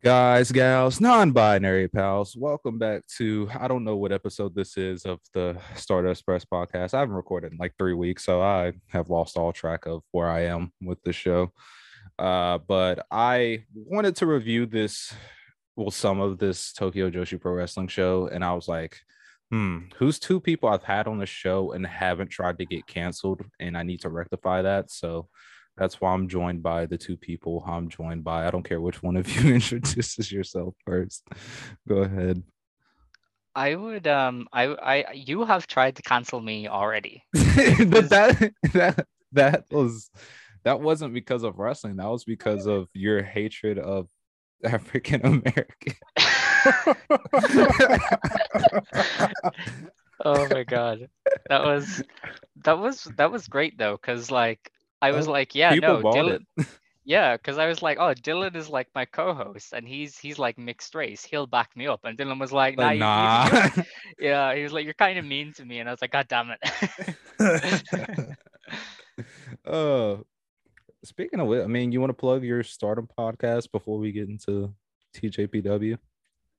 Guys, gals, non binary pals, welcome back to I don't know what episode this is of the Stardust Press podcast. I haven't recorded in like three weeks, so I have lost all track of where I am with the show. Uh, but I wanted to review this, well, some of this Tokyo Joshi Pro Wrestling show, and I was like, hmm, who's two people I've had on the show and haven't tried to get canceled, and I need to rectify that. So that's why I'm joined by the two people I'm joined by. I don't care which one of you introduces yourself first. Go ahead. I would um I I you have tried to cancel me already. but that that that was that wasn't because of wrestling. That was because of your hatred of African American. oh my god. That was that was that was great though cuz like I was like, yeah, no, Dylan. Yeah, because I was like, oh, Dylan is like my co-host, and he's he's like mixed race. He'll back me up. And Dylan was like, nah, Like, you- nah. yeah. He was like, you're kind of mean to me, and I was like, god damn it. uh speaking of which, I mean, you want to plug your stardom podcast before we get into TJPW?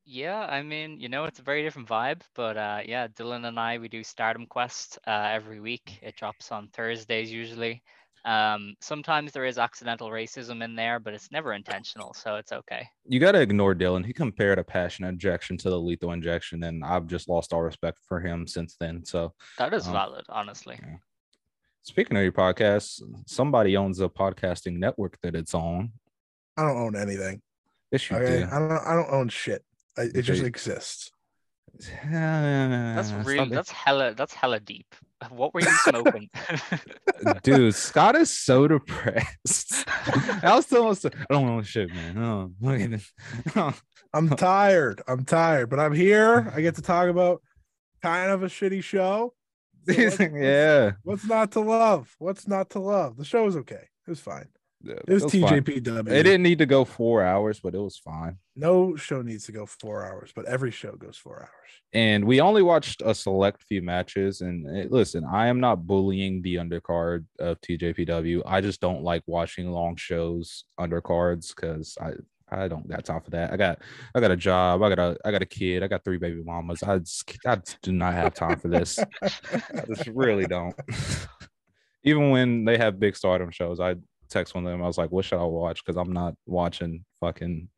yeah, I mean, you know, it's a very different vibe, but uh, yeah, Dylan and I we do Stardom Quest uh, every week. It drops on Thursdays usually. Um, sometimes there is accidental racism in there, but it's never intentional, so it's okay. You got to ignore Dylan. He compared a passion injection to the lethal injection, and I've just lost all respect for him since then. So, That is Um, valid, honestly. speaking of your podcast, somebody owns a podcasting network that it's on. I don't own anything. Yes, you Okay, do. I don't. I don't own shit. I, it just exists. That's That's real. That's hella. That's hella deep. What were you smoking? dude. Scott is so depressed. I was telling us, I don't know shit, man. Oh, look at this. Oh, I'm tired. I'm tired, but I'm here. I get to talk about kind of a shitty show. So what's- what's- yeah, What's not to love? What's not to love? The show was okay. It was fine. Yeah, It was, fine. TJPW. It didn't need to go four hours, but it was fine. No show needs to go four hours, but every show goes four hours. and we only watched a select few matches. And eh, listen, I am not bullying the undercard of TJPW. I just don't like watching long shows undercards because I I don't got time for that. I got I got a job. I got a I got a kid. I got three baby mamas. I just, I just do not have time for this. I just really don't. Even when they have big stardom shows, I text one of them. I was like, "What should I watch?" Because I'm not watching fucking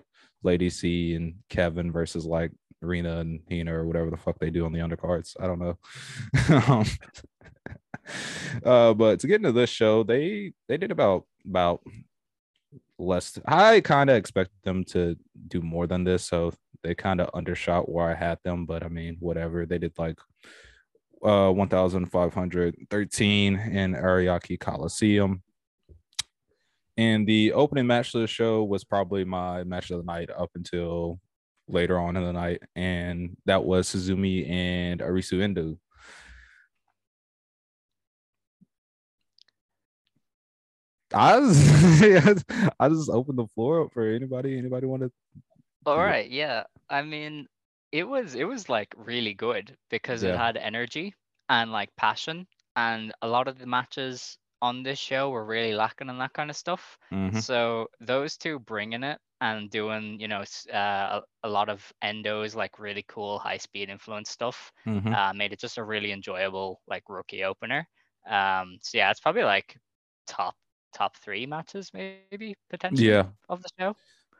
Lady C and Kevin versus like Rena and Hina or whatever the fuck they do on the undercards. I don't know. um, uh, but to get into this show, they they did about about less. I kind of expected them to do more than this, so they kind of undershot where I had them. But I mean, whatever. They did like uh 1513 in Ariake Coliseum. And the opening match of the show was probably my match of the night up until later on in the night, and that was Suzume and Arisu Endo. I was, I just opened the floor up for anybody. Anybody want to? All right, Yeah. I mean, it was it was like really good because it had energy and like passion, and a lot of the matches on this show were really lacking in that kind of stuff. Mhm. So those two bringing it and doing, you know, uh, a, a lot of endos, like really cool high speed influence stuff, Mhm. uh, made it just a really enjoyable like rookie opener. Um, so yeah, it's probably like top top three matches maybe potentially Yeah. of the show.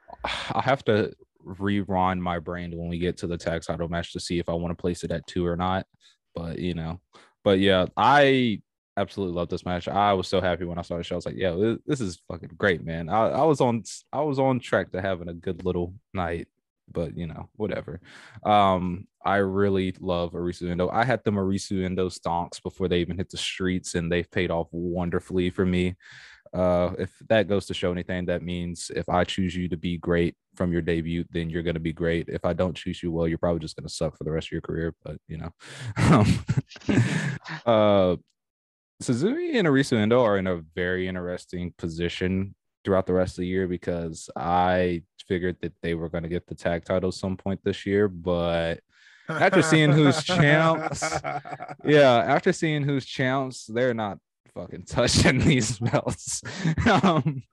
I have to rewind my brain when we get to the tag title match to see if I want to place it at two or not. But you know, but yeah, I absolutely love this match. I was so happy when I saw the show. I was like, "Yo, this, this is fucking great, man. I, I was on I was on track to having a good little night, but you know, whatever. Um, I really love Arisu Endo. I had the Arisu Endo stonks before they even hit the streets, and they've paid off wonderfully for me. Uh, if that goes to show anything, that means if I choose you to be great from your debut, then you're going to be great. If I don't choose you, well, you're probably just going to suck for the rest of your career. But you know, um, uh, Suzume and Arisu Endo are in a very interesting position throughout the rest of the year because I figured that they were going to get the tag title some point this year, but After seeing who's champs, yeah, after seeing who's champs, they're not fucking touching these belts. um,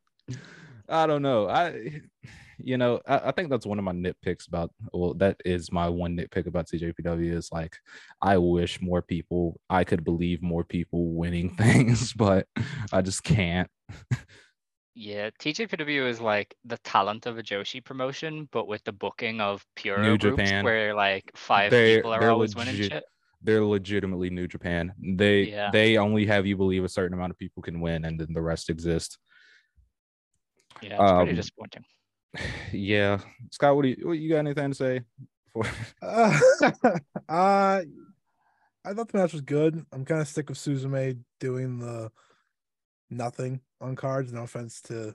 I don't know. I you know, I, I, think that's one of my nitpicks about. Well, that is my one nitpick about TJPW is like, I wish more people, I could believe more people winning things, but I just can't. Yeah, TJPW is like the talent of a Joshi promotion, but with the booking of pure New groups Japan. where like 5 They're- people are always winning shit. They're legitimately New Japan. They Yeah. they only have you believe a certain amount of people can win, and then the rest exist. Yeah, it's pretty um, disappointing. Yeah, Scott, what do you what, you got anything to say? For Uh, uh, I thought the match was good. I'm kind of sick of Suzume doing the nothing on cards. No offense to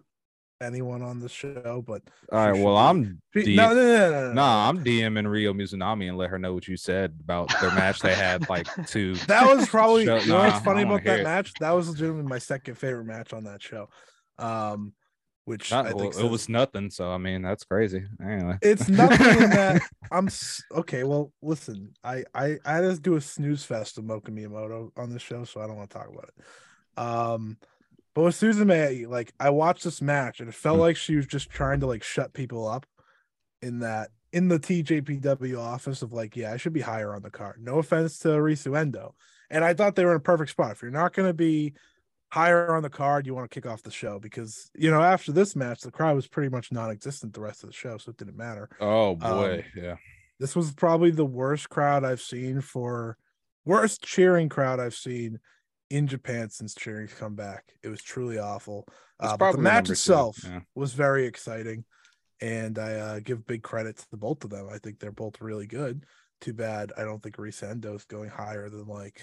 anyone on the show, but all right, well, I'm no, no, no, no, Nah, I'm DMing Ryo Mizunami and let her know what you said about their match they had like two. That was probably you know what's funny about that match. That was legitimately my second favorite match on that show. Um, which Not- I well, it was nothing. So I mean, that's crazy. Anyway, it's nothing in that I'm okay. Well, listen, I I I had to do a snooze fest of Moka Miyamoto on this show, so I don't want to talk about it. Um, but with Suzume, like I watched this match and it felt Hmm. like she was just trying to like shut people up in that in the TJPW office of like, yeah, I should be higher on the card. No offense to Risu Endo, and I thought they were in a perfect spot. If you're not going to be higher on the card, you want to kick off the show because you know after this match, the crowd was pretty much non-existent the rest of the show, so it didn't matter oh boy, yeah. this was probably the worst crowd I've seen for worst cheering crowd I've seen in Japan since cheering's come back. It was truly awful. Uh, but the match itself yeah. was very exciting, and I uh, give big credit to the both of them. I think they're both really good. Too bad I don't think Risa is going higher than like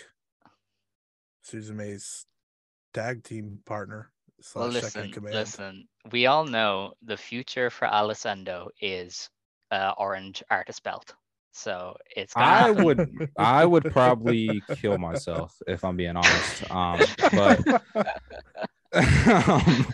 Suzume's tag team partner. Well, slash second in listen, listen. We all know the future for Alessandro is uh, orange artist belt. So it's gonna I happen. would I would probably kill myself if I'm being honest. Um, but um,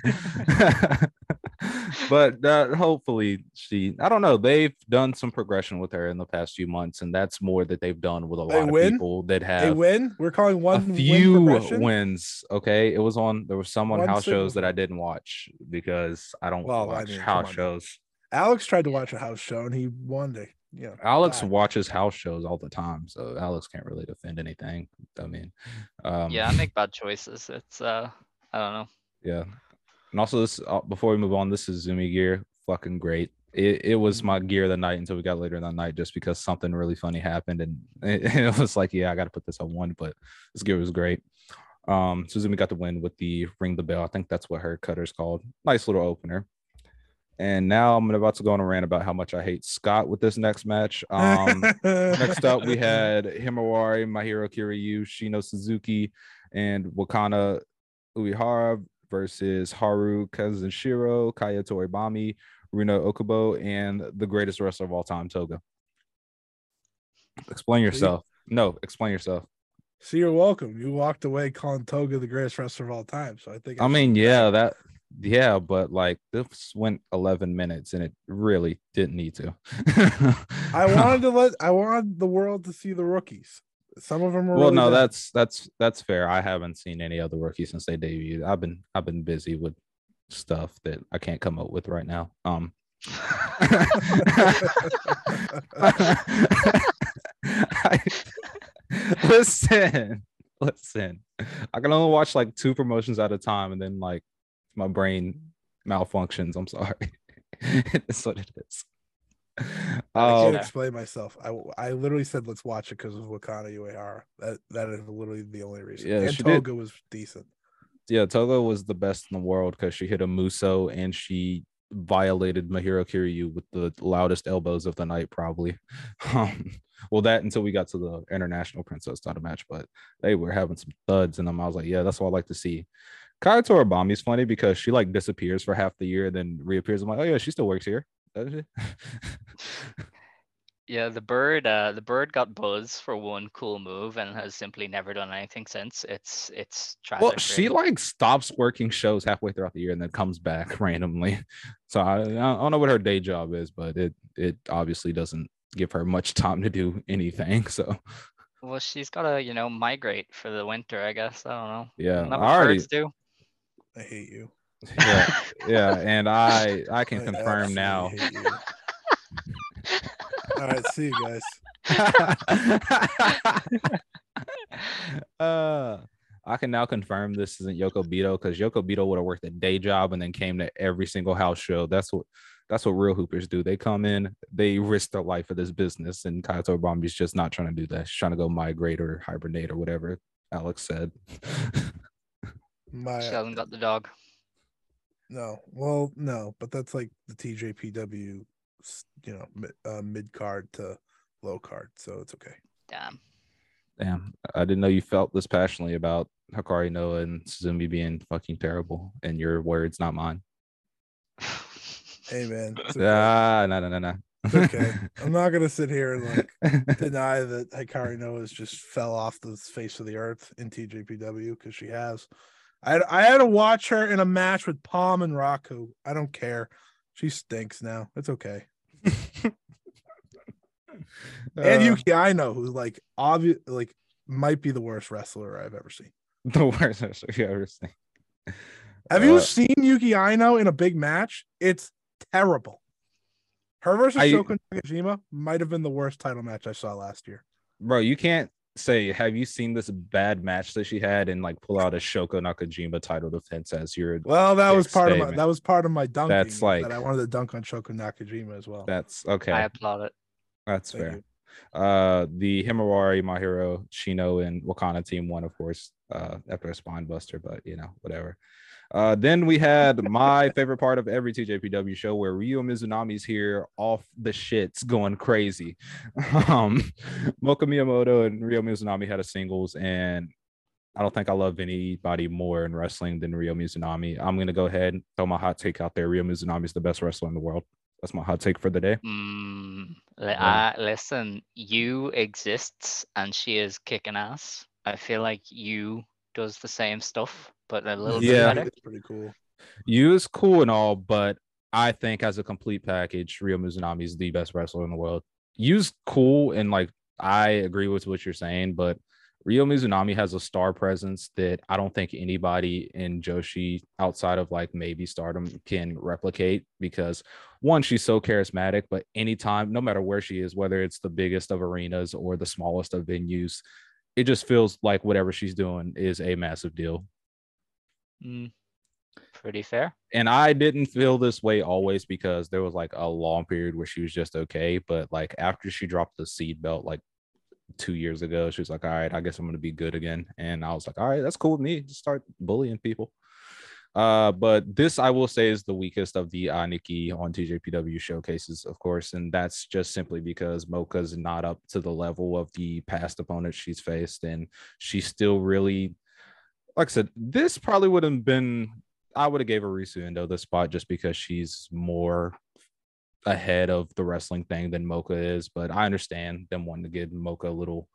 but uh, hopefully she I don't know they've done some progression with her in the past few months and that's more that they've done with a They lot win? of people that have They win. We're calling one win few progression? wins okay it was on there was some on One house shows that I didn't watch because I don't Well, I watch mean, house shows Alex tried to watch a house show and he won the you know Alex died. watches house shows all the time so Alex can't really defend anything I mean um yeah, I make bad choices. It's uh, I don't know. Yeah. And also this uh, before we move on, this is Zumi gear. Fucking great. It, it was my gear of the night until we got later in the night just because something really funny happened and it, it was like, yeah, I gotta put this on one, but this gear was great. Um Suzume got the win with the ring the bell. I think that's what her cutter's called. Nice little opener. And now I'm about to go on a rant about how much I hate Scott with this next match. Um Next up, we had Himawari, Mahiro Kiryu, Shino Suzuki, and Wakana Uehara versus Haru Kazashiro, Kaya Toribami, Runa Okubo, and the greatest wrestler of all time, Toga. Explain yourself. No, explain yourself. So you're welcome. You walked away calling Toga the greatest wrestler of all time. So I think I mean, yeah, that, yeah, but like this went 11 minutes and it really didn't need to. I wanted to let I wanted the world to see the rookies. Some of them were well really no bad. that's that's that's fair. I haven't seen any other rookies since they debuted. I've been i've been busy with stuff that i can't come up with right now. Um I- listen listen. I can only watch like two promotions at a time and then like my brain malfunctions. I'm sorry. That's what it is I um, can't explain myself. I I literally said let's watch it because of Wakana Uehara. That that is literally the only reason. Yeah, and she did. Toga was decent. yeah, Toga was the best in the world because she hit a Muso and she violated Mahiro Kiryu with the loudest elbows of the night, probably. Um, well, that until we got to the international princess title match, but they were having some thuds in them. I was like, yeah, that's what I like to see. Kaya Toribami is funny because she like disappears for half the year, and then reappears. I'm like, oh yeah, she still works here. Does she? Yeah, the bird, uh, the bird got buzz for one cool move and has simply never done anything since. It's it's tragic. well, she really. like stops working shows halfway throughout the year and then comes back randomly. So I, I don't know what her day job is, but it it obviously doesn't give her much time to do anything. So Well, she's gotta, you know, migrate for the winter, I guess. I don't know. yeah, Isn't I what already birds do? I hate you. Yeah, yeah, and I I can I confirm now. absolutely hate you. All right, see you guys. uh, I can now confirm this isn't Yoko Bito because Yoko Bito would have worked a day job and then came to every single house show. That's what that's what real hoopers do. They come in, they risk their life for this business, and Kaito Bombi's just not trying to do that. She's trying to go migrate or hibernate or whatever Alex said. My She hasn't got the dog. No, well, no, but that's like the TJPW, you know, mid, uh, mid card to low card, so it's okay. Damn. Damn, I didn't know you felt this passionately about Hikari Noa and Suzume being fucking terrible. And your words, not mine. Hey man, okay. Ah, no, no, no, no. Okay. I'm not gonna sit here and like deny that Hikari Noa's just fell off the face of the earth in TJPW because she has. I had, I had to watch her in a match with Palm and Raku. I don't care. She stinks now. It's okay. And Uh, Yuki Aino who like obvious like might be the worst wrestler I've ever seen. the worst wrestler you ever seen. Have you Uh, seen Yuki Aino in a big match? It's terrible. Her versus I- Shoko Nakajima might have been the worst title match I saw last year. bro? You can't say, "Have you seen this bad match that she had?" and like pull out a Shoko Nakajima title defense as your. Well, that was Big part of my that was part of my dunking. That's like- that I wanted to dunk on Shoko Nakajima as well. That's okay. I applaud it. That's Thank fair. you. Uh, the Himawari, Mahiro, Shino, and Wakana team won, of course, uh, after a spine buster, but you know, whatever. Uh, then we had my favorite part of every TJPW show where Ryo Mizunami's here off the shits going crazy. Um, Moka Miyamoto and Ryo Mizunami had a singles, and I don't think I love anybody more in wrestling than Ryo Mizunami. I'm gonna go ahead and throw my hot take out there. Ryo Mizunami is the best wrestler in the world. That's my hot take for the day. Mm, Yeah. uh, listen, you exists and she is kicking ass. I feel like you does the same stuff, but a little Yeah. bit better. it's pretty cool. You is cool and all, but I think as a complete package, Ryo Mizunami is the best wrestler in the world. You's cool and like I agree with what you're saying, but Ryo Mizunami has a star presence that I don't think anybody in Joshi outside of like maybe Stardom can replicate because one, she's so charismatic, but anytime, no matter where she is, whether it's the biggest of arenas or the smallest of venues, it just feels like whatever she's doing is a massive deal. Mm, pretty fair. and I didn't feel this way always because there was like a long period where she was just okay. But like after she dropped the seed belt like two years ago, she was like, All right, I guess I'm gonna be good again. And I was like, All right, that's cool with me. Just start bullying people. Uh, but this I will say is the weakest of the Aniki on TJPW showcases, of course, and that's just simply because Moka's not up to the level of the past opponents she's faced, and she's still really, like I said, this probably would have been I would have gave Arisu Endo the spot just because she's more ahead of the wrestling thing than Moka is. But I understand them wanting to give Moka a little,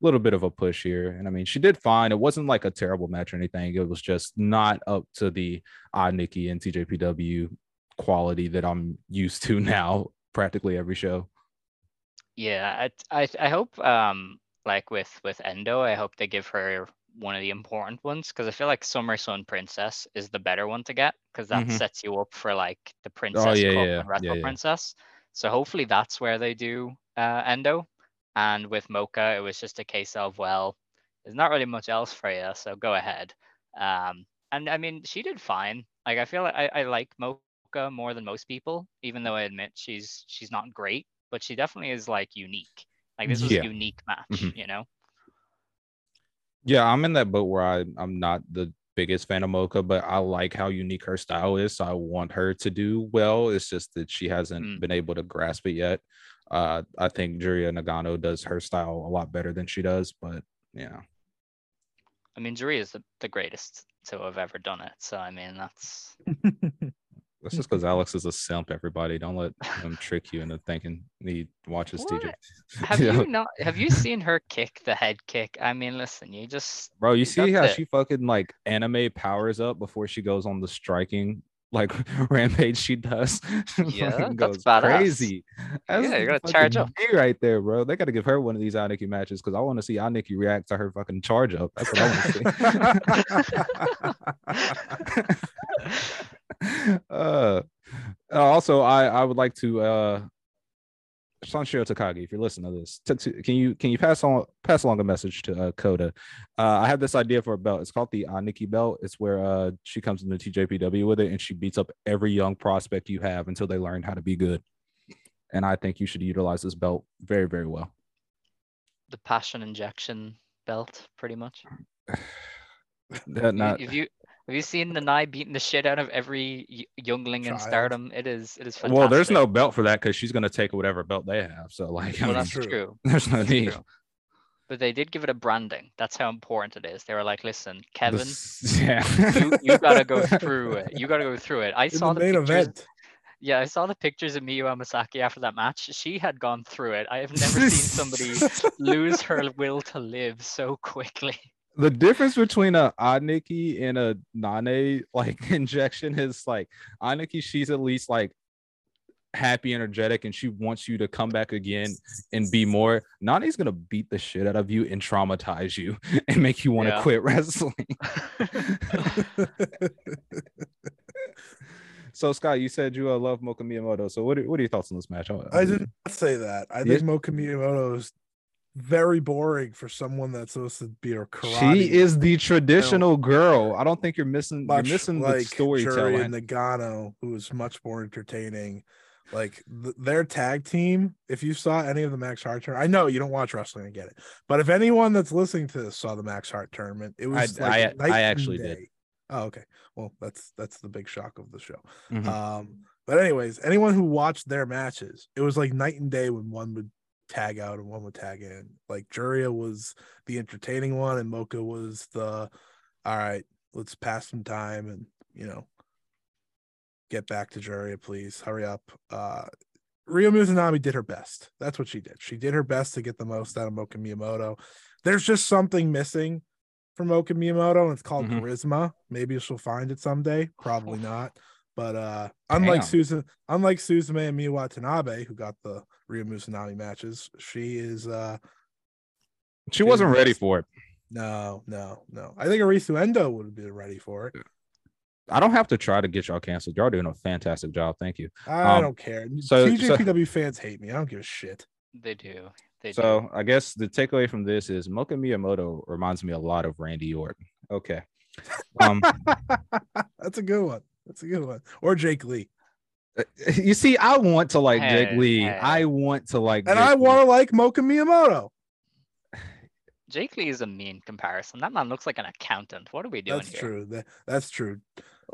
little bit of a push here. And I mean, she did fine. It wasn't like a terrible match or anything. It was just not up to the odd Nikki and TJPW quality that I'm used to now. Practically every show. Yeah, I, I I hope um like with with Endo, I hope they give her one of the important ones because I feel like Summer Sun Princess is the better one to get because that Mhm. sets you up for like the Princess yeah, Cup yeah, and Retro yeah. Princess. So hopefully that's where they do uh, Endo. And with Moka, it was just a case of well, there's not really much else for you, so go ahead. Um, and I mean, she did fine. Like I feel like I, I like Moka more than most people, even though I admit she's she's not great, but she definitely is like unique. Like this was a unique match, Mhm. you know. Yeah, I'm in that boat where I, I'm not the biggest fan of Moka, but I like how unique her style is. So I want her to do well. It's just that she hasn't Mm. been able to grasp it yet. Uh, I think Juria Nagano does her style a lot better than she does, but yeah. I mean, Juri is the, the greatest to have ever done it. So I mean, that's That's just because mm-hmm. Alex is a simp, everybody. Don't let him trick you into thinking he watches TJ. What? have Yeah. you not have you seen her kick the head kick? I mean, listen, you just Bro, you see how it. she fucking like anime powers up before she goes on the striking like rampage she does. Yeah, that's badass. crazy. Yeah, you gotta charge up. Right there, bro. They gotta give her one of these Aniki matches because I want to see Aniki react to her fucking charge up. That's what I want to see. uh, also, I I would like to uh Sanshiro Takagi, if you're listening to this, t- can you can you pass on pass along a message to uh, Coda? Uh, I have this idea for a belt. It's called the Aniki belt. It's where uh, she comes into TJPW with it and she beats up every young prospect you have until they learn how to be good. And I think you should utilize this belt very very well. the passion injection belt, pretty much. That not If you have you seen the Nye beating the shit out of every y- youngling in Stardom? It is it is fantastic. well, there's no belt for that because she's gonna take whatever belt they have. So like, I Well, mean, that's true. true. there's no That's need. true. But they did give it a branding. That's how important it is. They were like, "Listen, Kevin, This- yeah, you, you gotta go through it. You gotta go through it." I In saw the the, main pictures. event. Yeah, I saw the pictures of Miyu Amasaki after that match. She had gone through it. I have never seen somebody lose her will to live so quickly. The difference between a Aniki and a Nane like injection is like Aniki, she's at least like happy, energetic, and she wants you to come back again and be more. Nane's gonna beat the shit out of you and traumatize you and make you want to Yeah. quit wrestling. so Scott, you said you uh, love Moka Miyamoto. So what are, what are your thoughts on this match? I did not say that. I Yeah. think Moka Miyamoto is very boring for someone that's supposed to be a karate. She is the traditional girl. I don't think you're missing. much you're missing like the storytelling. And Nagano, who is much more entertaining. Like th- their tag team, if you saw any of the Max Heart tournament, I know you don't watch wrestling, I get it. But if anyone that's listening to this saw the Max Heart tournament, it was I- like I- I actually did. Oh, okay. Well, that's that's the big shock of the show. Mhm. Um, but anyways, anyone who watched their matches, it was like night and day when one would tag out and one would tag in. Like Juria was the entertaining one, and Moka was the all right, let's pass some time and you know get back to Juria, please. Hurry up. Uh Ryo Mizunami did her best. That's what she did. She did her best to get the most out of Moka Miyamoto. There's just something missing from Moka Miyamoto, and it's called Mhm. charisma. Maybe she'll find it someday. Probably not. But uh unlike Damn. Susan, unlike Suzume and Miyu Watanabe, who got the Ryo Mizunami matches, she is uh she wasn't ready for it. no, no, no. I think Arisu Endo would have been ready for it. I don't have to try to get y'all canceled. Y'all doing a fantastic job. Thank you. I Um, don't care. so- so- fans hate me. I don't give a shit. They do. They do. So I guess the takeaway from this is Moka Miyamoto reminds me a lot of Randy Orton. Okay. Um, That's a good one. That's a good one. Or Jake Lee. you see, I want to like Jake Lee. hey. I want to like, And Jake I want to like Moka Miyamoto. Jake Lee is a mean comparison. That man looks like an accountant. What are we doing That's here? true. That, that's true.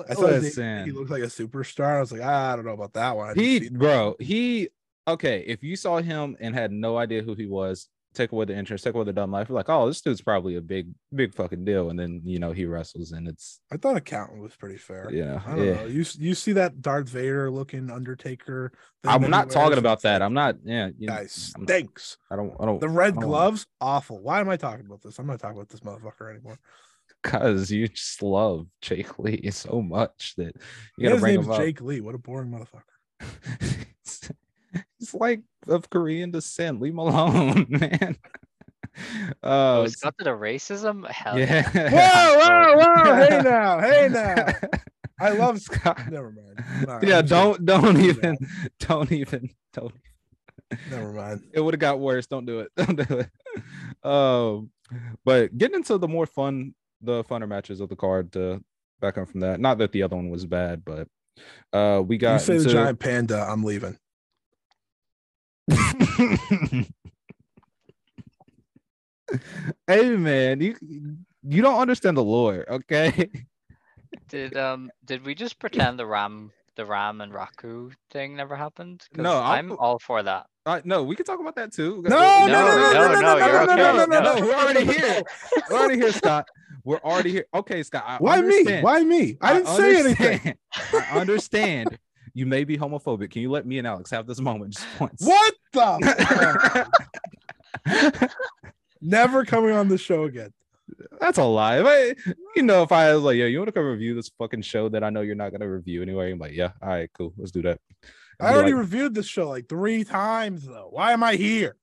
I thought Jake Listen. he looked like a superstar. I was like, ah, I don't know about that one. I he bro he okay if you saw him and had no idea who he was take away the interest take away the dumb life like oh this dude's probably a big big fucking deal and then you know he wrestles and it's I thought accountant was pretty fair. you know I don't yeah know. You you see that Darth Vader looking Undertaker? i'm not talking about that i'm not yeah you know, Guy I'm- stinks. i don't i don't The red don't- gloves, awful. Why am I talking about this? I'm not talking about this motherfucker anymore. because you just love jake lee so much that you gotta bring name's him up Jake Lee. What a boring motherfucker. He's like of korean descent leave him alone man Oh, uh it's got to the racism? Hell yeah Whoa, whoa, whoa! Hey now, hey now. I love. Scott. Never mind. All right, yeah, I'm don't don't do even don't even don't Never mind. it would have got worse. Don't do it. Don't do it. Um but getting into the more fun the funner matches of the card to back up from that. Not that the other one was bad, but uh we You got say the giant panda. I'm leaving. hey man, you you don't understand the lore, okay? Did um did we just pretend the Ram the Ram and Raku thing never happened? 'Cause No, I'm- I'm all for that. Uh, no, we can talk about that too. No, no, no, no, no, no, no, no, no, no, no, no, no. no, we're already here. We're already here, Scott. We're already here. Okay, Scott. Why me? Why me? I didn't say anything. I understand. You may be homophobic. Can you let me and Alex have this moment just once? What the? fuck? Never coming on the show again. That's a lie. If I, you know, if I was like, yeah, you want to come review this fucking show that I know you're not gonna review anyway, I'm like, yeah, all right, cool, let's do that. I already like, reviewed this show like three times though. Why am I here?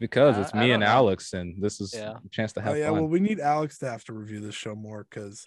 Because it's me and know. Alex, and this is yeah. a chance to oh, have. Oh, yeah, fun. well, we need Alex to have to review this show more because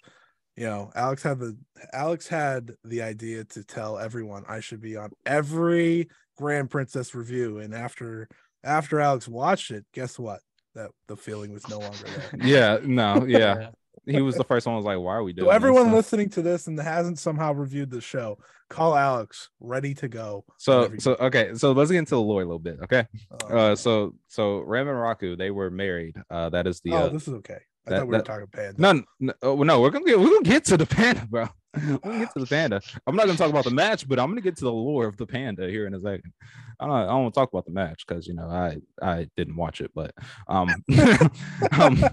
you know alex had the alex had the idea to tell everyone i should be on every grand princess review and after after alex watched it guess what? That the feeling was no longer there. Yeah no yeah. He was the first one was like why are we doing so everyone this? listening to this and hasn't somehow reviewed the show call alex ready to go so so okay so let's get into the lore a little bit okay? Oh, uh so so ram and raku they were married uh that is the oh uh, this is okay I that, thought we that, were talking panda. No, no, oh, no, we're gonna get we're gonna get to the panda, bro. We're gonna get to the panda. I'm not gonna talk about the match, but I'm gonna get to the lore of the panda here in a second. I don't I don't want to talk about the match because you know I I didn't watch it, but um um,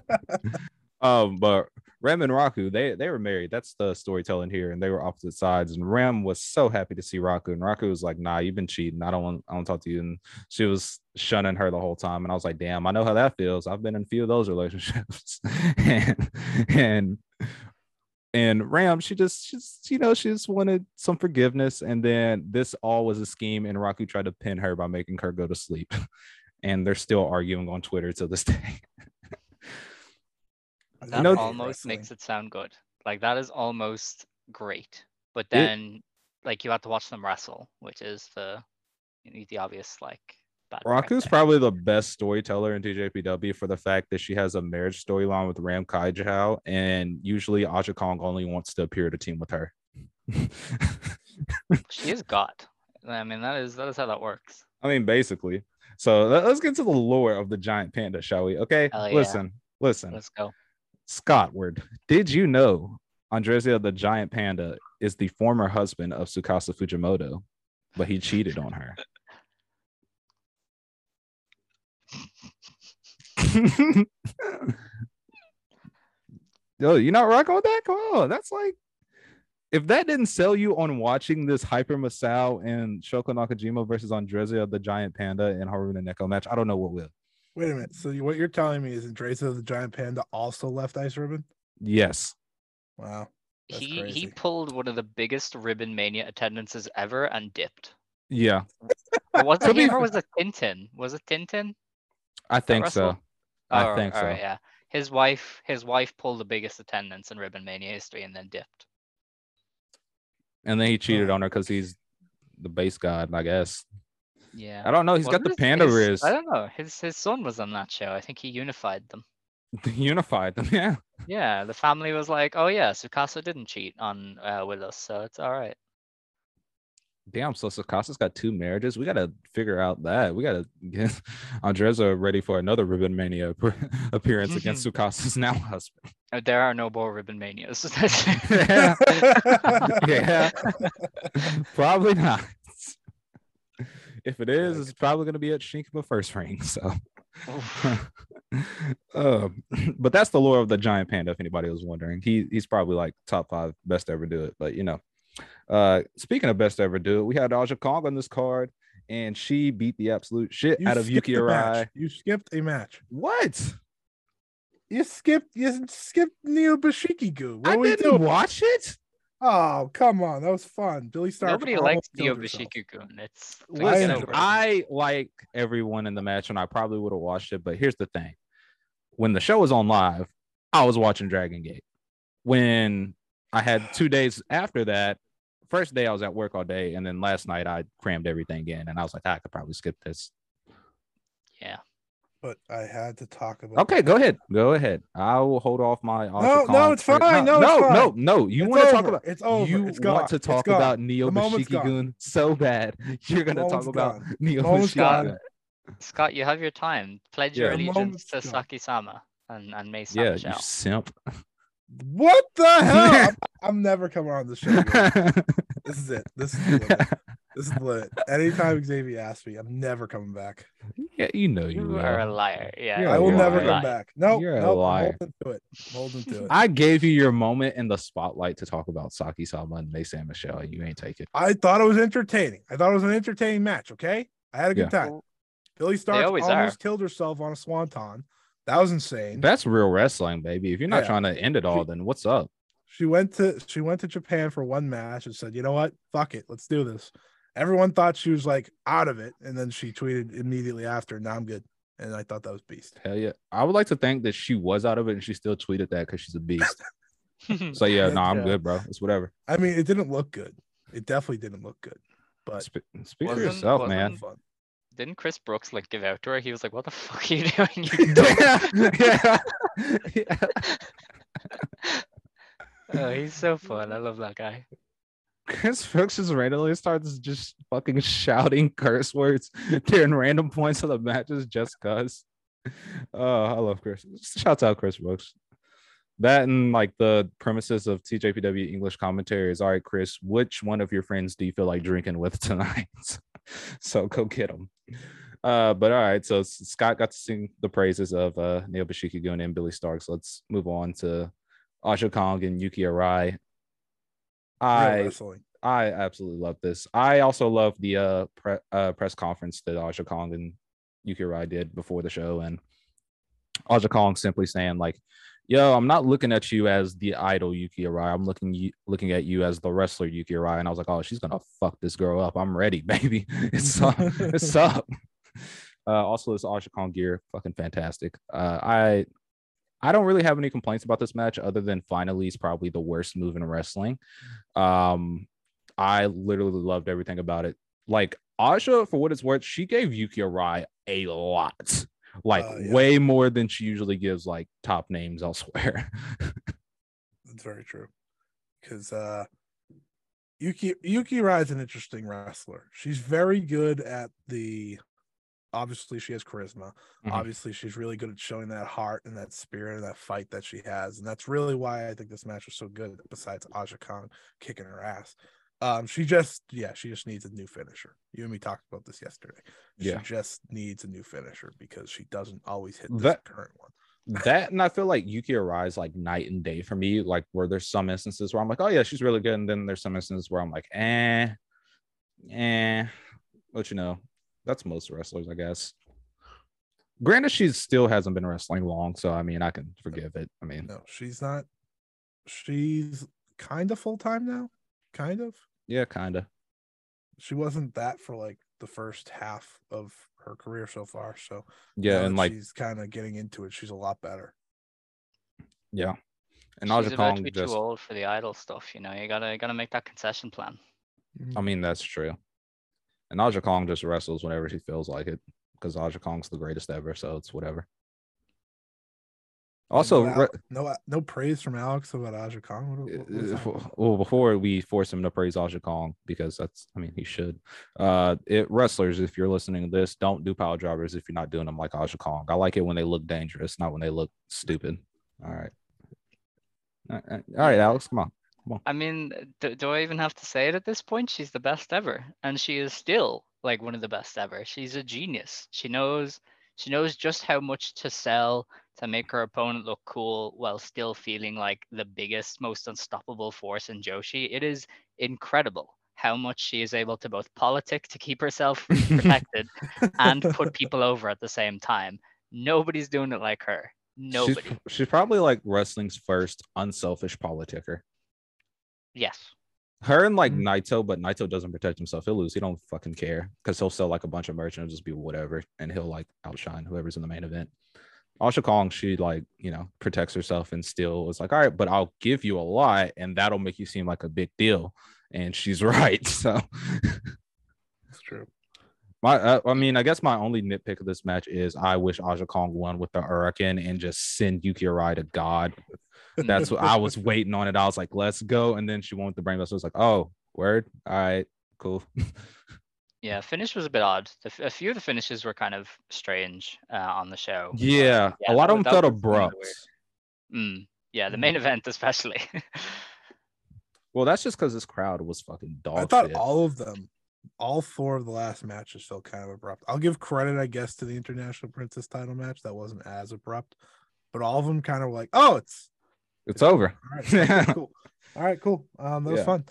um but Ram and Raku, they they were married. That's the storytelling here, and they were opposite sides. And Ram was so happy to see Raku, and Raku was like, "Nah, you've been cheating. I don't want I don't talk to you." And she was shunning her the whole time. And I was like, "Damn, I know how that feels. I've been in a few of those relationships." and and and Ram, she just she's you know she just wanted some forgiveness, and then this all was a scheme, and Raku tried to pin her by making her go to sleep. and they're still arguing on Twitter to this day. That you know, almost makes it sound good. Like that is almost great. But then it, like you have to watch them wrestle, which is the the obvious like Raku's probably the best storyteller in TJPW for the fact that she has a marriage storyline with Ram Kaicho, and usually Aja Kong only wants to appear to team with her. she is God. I mean, that is that is how that works. I mean, basically. So let's get to the lore of the giant panda, shall we? Okay. Yeah. Listen, listen. Let's go. Scottward, did you know Andreza the giant panda is the former husband of Tsukasa Fujimoto, but he cheated on her? Yo, you not rocking with that? Come on, that's like if that didn't sell you on watching this Hyper Misao and Shoko Nakajima versus Andreza the Giant Panda and Haruna Neko match, I don't know what will. Wait a minute. So what you're telling me is Andreza the Giant Panda also left Ice Ribbon? Yes. Wow. he crazy. he pulled one of the biggest Ribbon Mania attendances ever and dipped. Yeah. was it him or was it Tintin? Was it Tintin? I think so. I oh, think so. yeah. His wife his wife pulled the biggest attendance in Ribbon Mania history and then dipped. And then he cheated oh. on her because he's the base god, I guess. Yeah. I don't know. He's Wasn't got the panda his, wrist. I don't know. His his son was on that show. I think he unified them. unified them, yeah. Yeah, the family was like, "Oh yeah, Tsukasa didn't cheat on uh, with us, so it's all right." Damn, so Tsukasa's got two marriages. We gotta figure out that. We gotta get Andreza ready for another Ribbon Mania appearance against Tsukasa's now husband. Uh, there are no more Ribbon Manias. yeah. yeah. Probably not if it is, it's probably going to be at Shinkiba first ring. So, uh, but that's the lore of the giant panda. If anybody was wondering, he he's probably like top five best ever do it. But you know, uh, speaking of best ever do it, we had Aja Kong on this card, and she beat the absolute shit you out of Yuki Arai. You skipped a match. What? You skipped you skipped Neo Biishiki What I didn't watch it. Oh, come on. That was fun. Billie Starkz. Nobody likes Neo Biishiki-gun. It's Listen, I like everyone in the match, and I probably would have watched it. But here's the thing when the show was on live, I was watching Dragon Gate. When I had two days after that, first day I was at work all day, and then last night I crammed everything in, and I was like, I could probably skip this. Yeah but I had to talk about. Okay, go ahead. Go ahead. I will hold off my. No, no, it's fine. No, no, no, no, no. You want to talk about? It's over. You it's want to talk about Neo Biishiki so bad. You're gonna talk about Neo Biishiki. Scott, you have your time. Pledge yeah, your allegiance to Saki-sama and and May Yeah, you simp. What the hell? I'm, I'm, never coming on the show. this is it. This is it. This is lit. Anytime Xavier asks me, I'm never coming back. Yeah, you know you, you are a liar. Yeah, I will never come back. No, nope, you're nope, a liar. Hold into it. Hold into it. I gave you your moment in the spotlight to talk about Saki Sama and May San Michelle. You ain't take it. I thought it was entertaining. I thought it was an entertaining match. Okay, I had a good yeah. time. Billie Starkz almost are. killed herself on a swanton. That was insane. That's real wrestling, baby. If you're not Yeah. trying to end it all, then what's up? She went to she went to Japan for one match and said, "You know what? Fuck it, let's do this." Everyone thought she was like out of it, and then she tweeted immediately after, "Now I'm good." And I thought that was beast. Hell yeah. I would like to think that she was out of it and she still tweeted that because she's a beast. so yeah, no, I'm Yeah. good, bro. It's whatever. I mean, it didn't look good. It definitely didn't look good, but Spe- speak for yourself, man. fun. Didn't Chris Brooks like give out to her? He was like, "What the fuck are you doing?" You yeah. yeah. oh, he's so fun. I love that guy. Chris Brooks just randomly starts just fucking shouting curse words during random points of the matches just cuz. Oh, I love Chris. Shouts out Chris Brooks. That and like the premises of TJPW English commentary is all right, Chris. Which one of your friends do you feel like drinking with tonight? so go get them. Uh, but all right, so Scott got to sing the praises of uh Neo Biishiki Gun and Billie Starkz. Let's move on to Aja Kong and Yuki Arai. I. I absolutely love this. I also love the uh, pre- uh press conference that Aja Kong and Yuki Rai did before the show, and Aja Kong simply saying like, "Yo, I'm not looking at you as the idol Yuki Rai. I'm looking you looking at you as the wrestler Yuki Rai." And I was like, "Oh, she's gonna fuck this girl up. I'm ready, baby. It's up. it's up." Uh, also, this Aja Kong gear, fucking fantastic. Uh, I I don't really have any complaints about this match other than finally is probably the worst move in wrestling. Um, I literally loved everything about it. Like Aja, for what it's worth, she gave Yuki Arai a lot, like Uh, yeah. way more than she usually gives like top names elsewhere. That's very true. Because uh Yuki Yuki Rai is an interesting wrestler. She's very good at the obviously she has charisma. Mhm. Obviously, she's really good at showing that heart and that spirit and that fight that she has. And that's really why I think this match was so good, besides Aja Kong kicking her ass. Um, she just yeah, she just needs a new finisher. You and me talked about this yesterday. She Yeah. just needs a new finisher because she doesn't always hit this That- current one. that and I feel like Yuki Arai like night and day for me. Like where there's some instances where I'm like, oh yeah, she's really good, and then there's some instances where I'm like, eh, eh. But you know, that's most wrestlers, I guess. Granted, she still hasn't been wrestling long, so I mean, I can forgive it. I mean, No, she's not. She's kind of full time now. Kind of. yeah, kind of. She wasn't that for like the first half of her career so far. So Yeah, and like, she's kind of getting into it. She's a lot better. yeah, and She's Aja about Kong just. too old for the idol stuff. You know, you gotta gotta make that concession plan. Mm-hmm. I mean, that's true. And Aja Kong just wrestles whenever she feels like it because Aja Kong's the greatest ever, so it's whatever. Also, no, no, no praise from Alex about Aja Kong. What, what, Uh, well, before we force him to praise Aja Kong, because that's, I mean, he should. Uh, it wrestlers, if you're listening to this, don't do power drivers if you're not doing them like Aja Kong. I like it when they look dangerous, not when they look stupid. All right. All right, all right, Alex, come on. I mean, do, do I even have to say it at this point? She's the best ever, and she is still like one of the best ever. She's a genius. She knows she knows just how much to sell to make her opponent look cool while still feeling like the biggest, most unstoppable force in Joshi. It is incredible how much she is able to both politic to keep herself protected and put people over at the same time. Nobody's doing it like her. She's, Nobody. she's probably like wrestling's first unselfish politicker. Yes. Her and like Mhm. Naito, but Naito doesn't protect himself. He'll lose. He don't fucking care because he'll sell like a bunch of merch and it'll just be whatever, and he'll like outshine whoever's in the main event. Aja Kong, she like you know protects herself and still is like, all right, but I'll give you a lot, and that'll make you seem like a big deal. And she's right. So It's true. my, uh, I mean, I guess my only nitpick of this match is I wish Aja Kong won with the Uraken and just send Yuki Arai to God. That's what I was waiting on it. I was like, let's go, and then she won with the brain. So I was like, oh, word, all right, cool. Yeah, finish was a bit odd. The f- a few of the finishes were kind of strange uh, on the show. Yeah, yeah, a lot that of them was- felt abrupt. weird. Mm, yeah, the main event especially. Well, that's just because this crowd was fucking dog I thought shit. all of them, all four of the last matches felt kind of abrupt. I'll give credit, I guess, to the International Princess title match. That wasn't as abrupt, but all of them kind of were like, oh, it's it's over. all right, okay, cool. All right, cool. Um, that was Yeah. fun.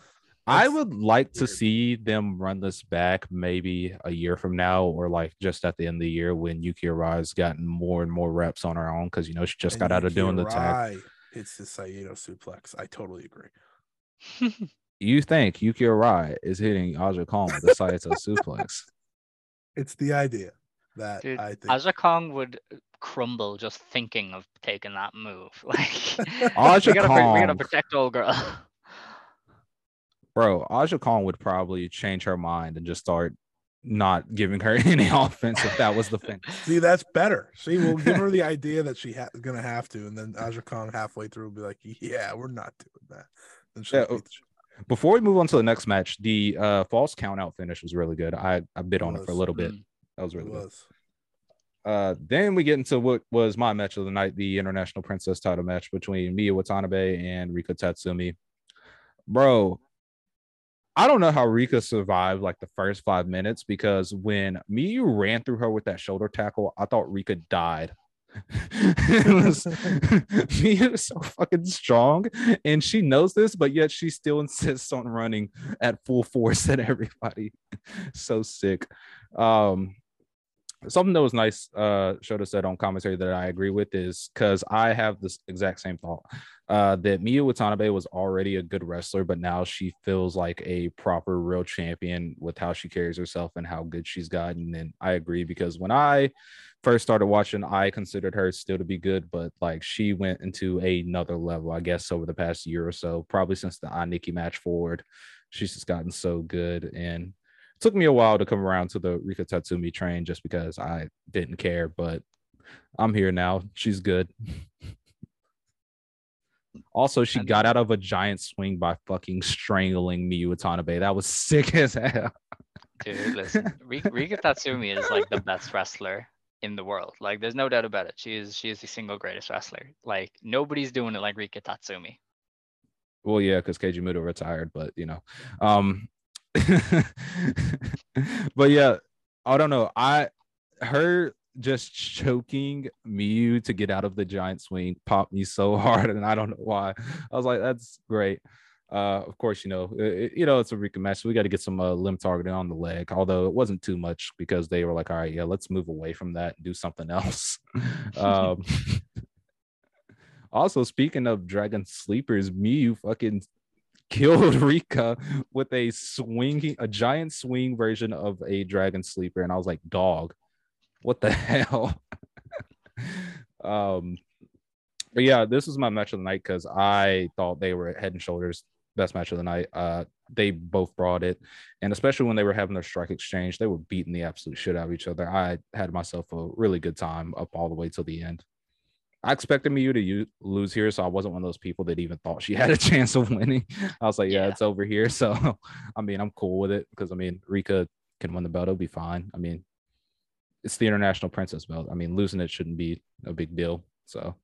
I would like to see them run this back maybe a year from now, or like just at the end of the year when Yuki Arai's gotten more and more reps on her own because you know she just And got out of Yuki doing the tag. It's the Saito suplex. I totally agree. You think Yuki Arai is hitting Aja Kong with the Saito suplex? It's the idea that Dude, I think. Aja Kong would crumble just thinking of taking that move. Like Aja we gotta, pr- we gotta protect old girl. Bro, Aja Kong would probably change her mind and just start not giving her any offense if that was the thing. See, that's better. See, we'll give her the idea that she ha- gonna have to, and then Aja Kong halfway through will be like, "Yeah, we're not doing that." Then she'll Yeah, beat the Before we move on to the next match, the uh, false count out finish was really good. I, I bit on it for a little bit. Mm. That was It really good. Uh, then we get into what was my match of the night, the International Princess title match between Miyu Watanabe and Rika Tatsumi. Bro, I don't know how Rika survived like the first five minutes because when Miyu ran through her with that shoulder tackle, I thought Rika died. was Miyu is so fucking strong and she knows this, but yet she still insists on running at full force at everybody. so sick. Um, something that was nice uh Shota said on commentary that I agree with is because I have this exact same thought uh that Miyu Watanabe was already a good wrestler, but now she feels like a proper real champion with how she carries herself and how good she's gotten. And I agree because when I first started watching, I considered her still to be good, but like she went into another level, I guess, over the past year or so, probably since the Aniki match forward. She's just gotten so good and took me a while to come around to the Rika Tatsumi train just because I didn't care, but I'm here now. She's good. Also, she got out of a giant swing by fucking strangling Miyu Watanabe. That was sick as hell. Dude, listen, Rika Tatsumi is like the best wrestler in the world. Like, there's no doubt about it. She is she is the single greatest wrestler. Like, nobody's doing it like Rika Tatsumi. Well, yeah, because Keiji Muto retired, but you know, um, but yeah, I don't know. I her just choking Miyu to get out of the giant swing popped me so hard, and I don't know why. I was like, that's great. Uh, of course, you know, it, you know, it's a Rika match, so we got to get some uh, limb targeting on the leg. Although it wasn't too much because they were like, all right, yeah, let's move away from that and do something else. um, also, speaking of Dragon Sleepers, Miyu fucking killed Rika with a swinging, a giant swing version of a Dragon Sleeper, and I was like, dog, what the hell? um, but yeah, this was my match of the night because I thought they were head and shoulders best match of the night. Uh, they both brought it, and especially when they were having their strike exchange, they were beating the absolute shit out of each other. I had myself a really good time up all the way till the end. I expected Miyu to u- lose here, so I wasn't one of those people that even thought she had a chance of winning. I was like, yeah, Yeah. it's over here. So, I mean, I'm cool with it because I mean, Rika can win the belt; it'll be fine. I mean, it's the international princess belt. I mean, losing it shouldn't be a big deal. So,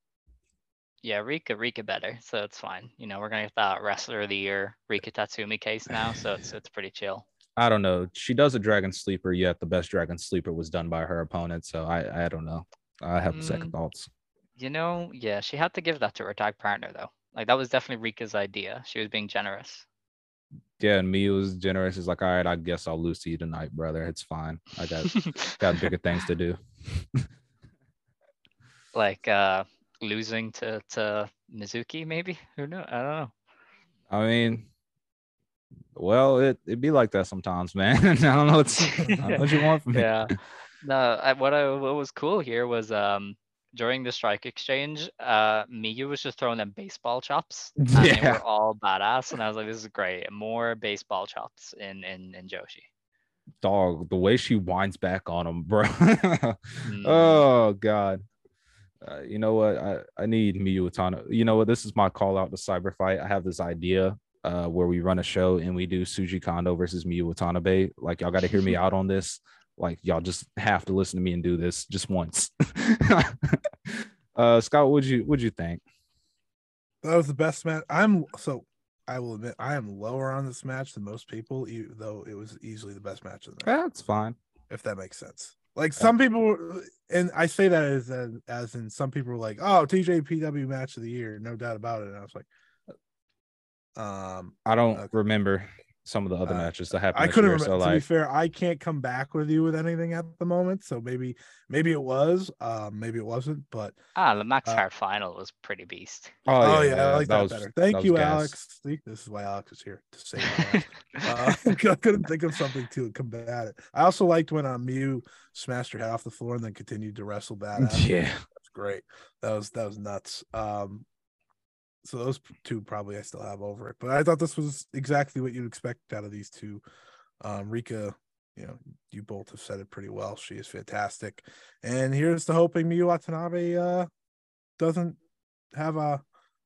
Yeah, Rika Rika better, so it's fine. You know, we're gonna get that wrestler of the year Rika Tatsumi case now, so it's it's pretty chill. I don't know. She does a dragon sleeper, yet the best dragon sleeper was done by her opponent. So I, I don't know. I have second Mm. thoughts. You know, yeah, she had to give that to her tag partner though. Like that was definitely Rika's idea. She was being generous. Yeah, and me was generous. Is like, all right, I guess I'll lose to you tonight, brother. It's fine. I got got bigger things to do. like uh losing to to Mizuki maybe? Who knows? I don't know. I mean, well, it it be like that sometimes, man. I don't know what's I don't know what you want from me. yeah. No, I, what I what was cool here was um during the strike exchange, uh Miyu was just throwing them baseball chops. And they were all badass. And I was like, this is great. More baseball chops in in, in Joshi. Dog, the way she winds back on him, bro. Mm, oh God. Uh, you know what? I, I need Miyu Watanabe. You know what? This is my call out to Cyber Fight. I have this idea uh, where we run a show and we do Shuji Kondo versus Miyu Watanabe. Like y'all got to hear me out on this. Like y'all just have to listen to me and do this just once. uh, Scott, what'd you what'd you think? That was the best match. I'm so I will admit I am lower on this match than most people, e- though it was easily the best match of the night. That's fine. if that makes sense. Like some people, and I say that as as, as in some people were like, "Oh, TJPW match of the year, no doubt about it." And I was like, um, I don't Okay. remember. Some of the other Uh, matches that happened. I couldn't year, remember. So to be fair, I can't come back with you with anything at the moment. So maybe, maybe it was, um, maybe it wasn't. But Ah, the Max Uh, final was pretty beast. oh, yeah, I like that, was- better. Thank was you. Alex. See, this is why Alex is here to save my. Uh, I couldn't think of something to combat it. I also liked when uh, Miyu smashed her head off the floor and then continued to wrestle badass. Yeah, That's great. That was that was nuts. Um, so those two probably I still have over it, but I thought this was exactly what you'd expect out of these two. Um, Rika, you know, you both have said it pretty well. She is fantastic, and here's the hoping Miyu Watanabe uh doesn't have a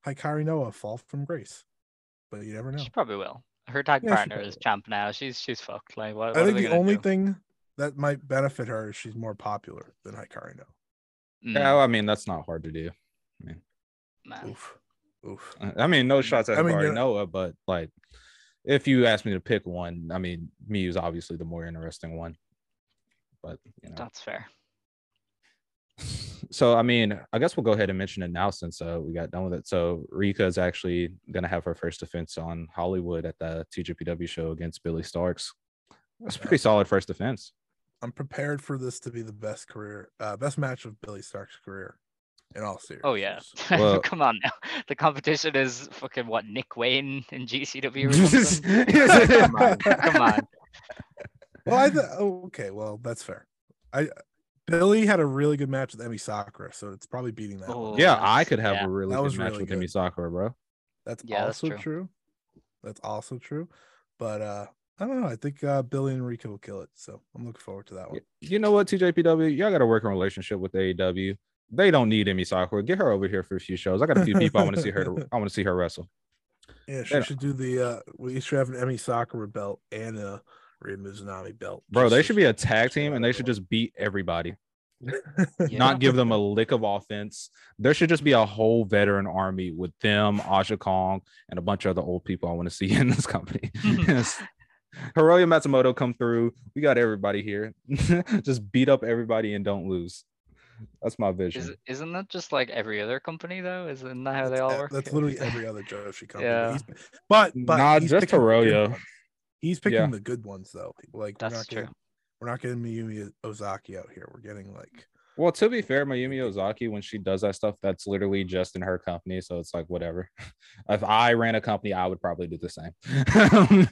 Hikari Noa fall from grace, but you never know. She probably will. Her tag Yeah, partner is will. champ now. She's she's fucked. Like what? I what think the only do? thing that might benefit her is she's more popular than Hikari Noa. Mm, yeah. I mean, that's not hard to do. I mean, man. Oof, oof. I mean, no shots at I mean, Hikari you're- Noa, but like, if you ask me to pick one, I mean, me is obviously the more interesting one. But you know, That's fair. so I mean, I guess we'll go ahead and mention it now since uh, we got done with it. So Rika is actually gonna have her first defense on Hollywood at the TJPW show against Billie Starkz. That's a pretty solid first defense. I'm prepared for this to be the best career, uh, best match of Billie Starkz's career. In all seriousness. Oh yeah. Well- Come on now. The competition is fucking what Nick Wayne in GCW or something. Come on. Come on. Well, I th- okay. Well, that's fair. I Billie had a really good match with Emi Sakura, so it's probably beating that. Oh, one. yeah, I could have yeah. a really That good was match really with good. Emi Sakura, bro. That's Yeah, that's also true. true. That's also true. But uh I don't know. I think uh Billie and Rika will kill it. So I'm looking forward to that one. You know what, TJPW, y'all got to work in relationship with AEW. They don't need Emi Sakura. Get her over here for a few shows. I got a few people I want to see her. To, I want to see her wrestle. Yeah, she Yeah. should do the uh we should have an Emi Sakura belt and a Ryo Mizunami belt. Bro, they so should be a tag team and they should just beat everybody. Yeah. Not give them a lick of offense. There should just be a whole veteran army with them, Aja Kong, and a bunch of other old people I want to see in this company. Yes. Hiroyo Matsumoto come through. We got everybody here. just beat up everybody and don't lose. That's my vision. Is, isn't that just like every other company though? Isn't that how they all work? That's literally every other Joshi company. Yeah. He's, but but Nah, he's just picking the good Hiroyo. ones. He's picking Yeah. the good ones though. Like we're not true. getting we're not getting Mayumi Ozaki out here. We're getting like Well, to be fair, Mayumi Ozaki, when she does that stuff, that's literally just in her company. So it's like whatever. If I ran a company, I would probably do the same.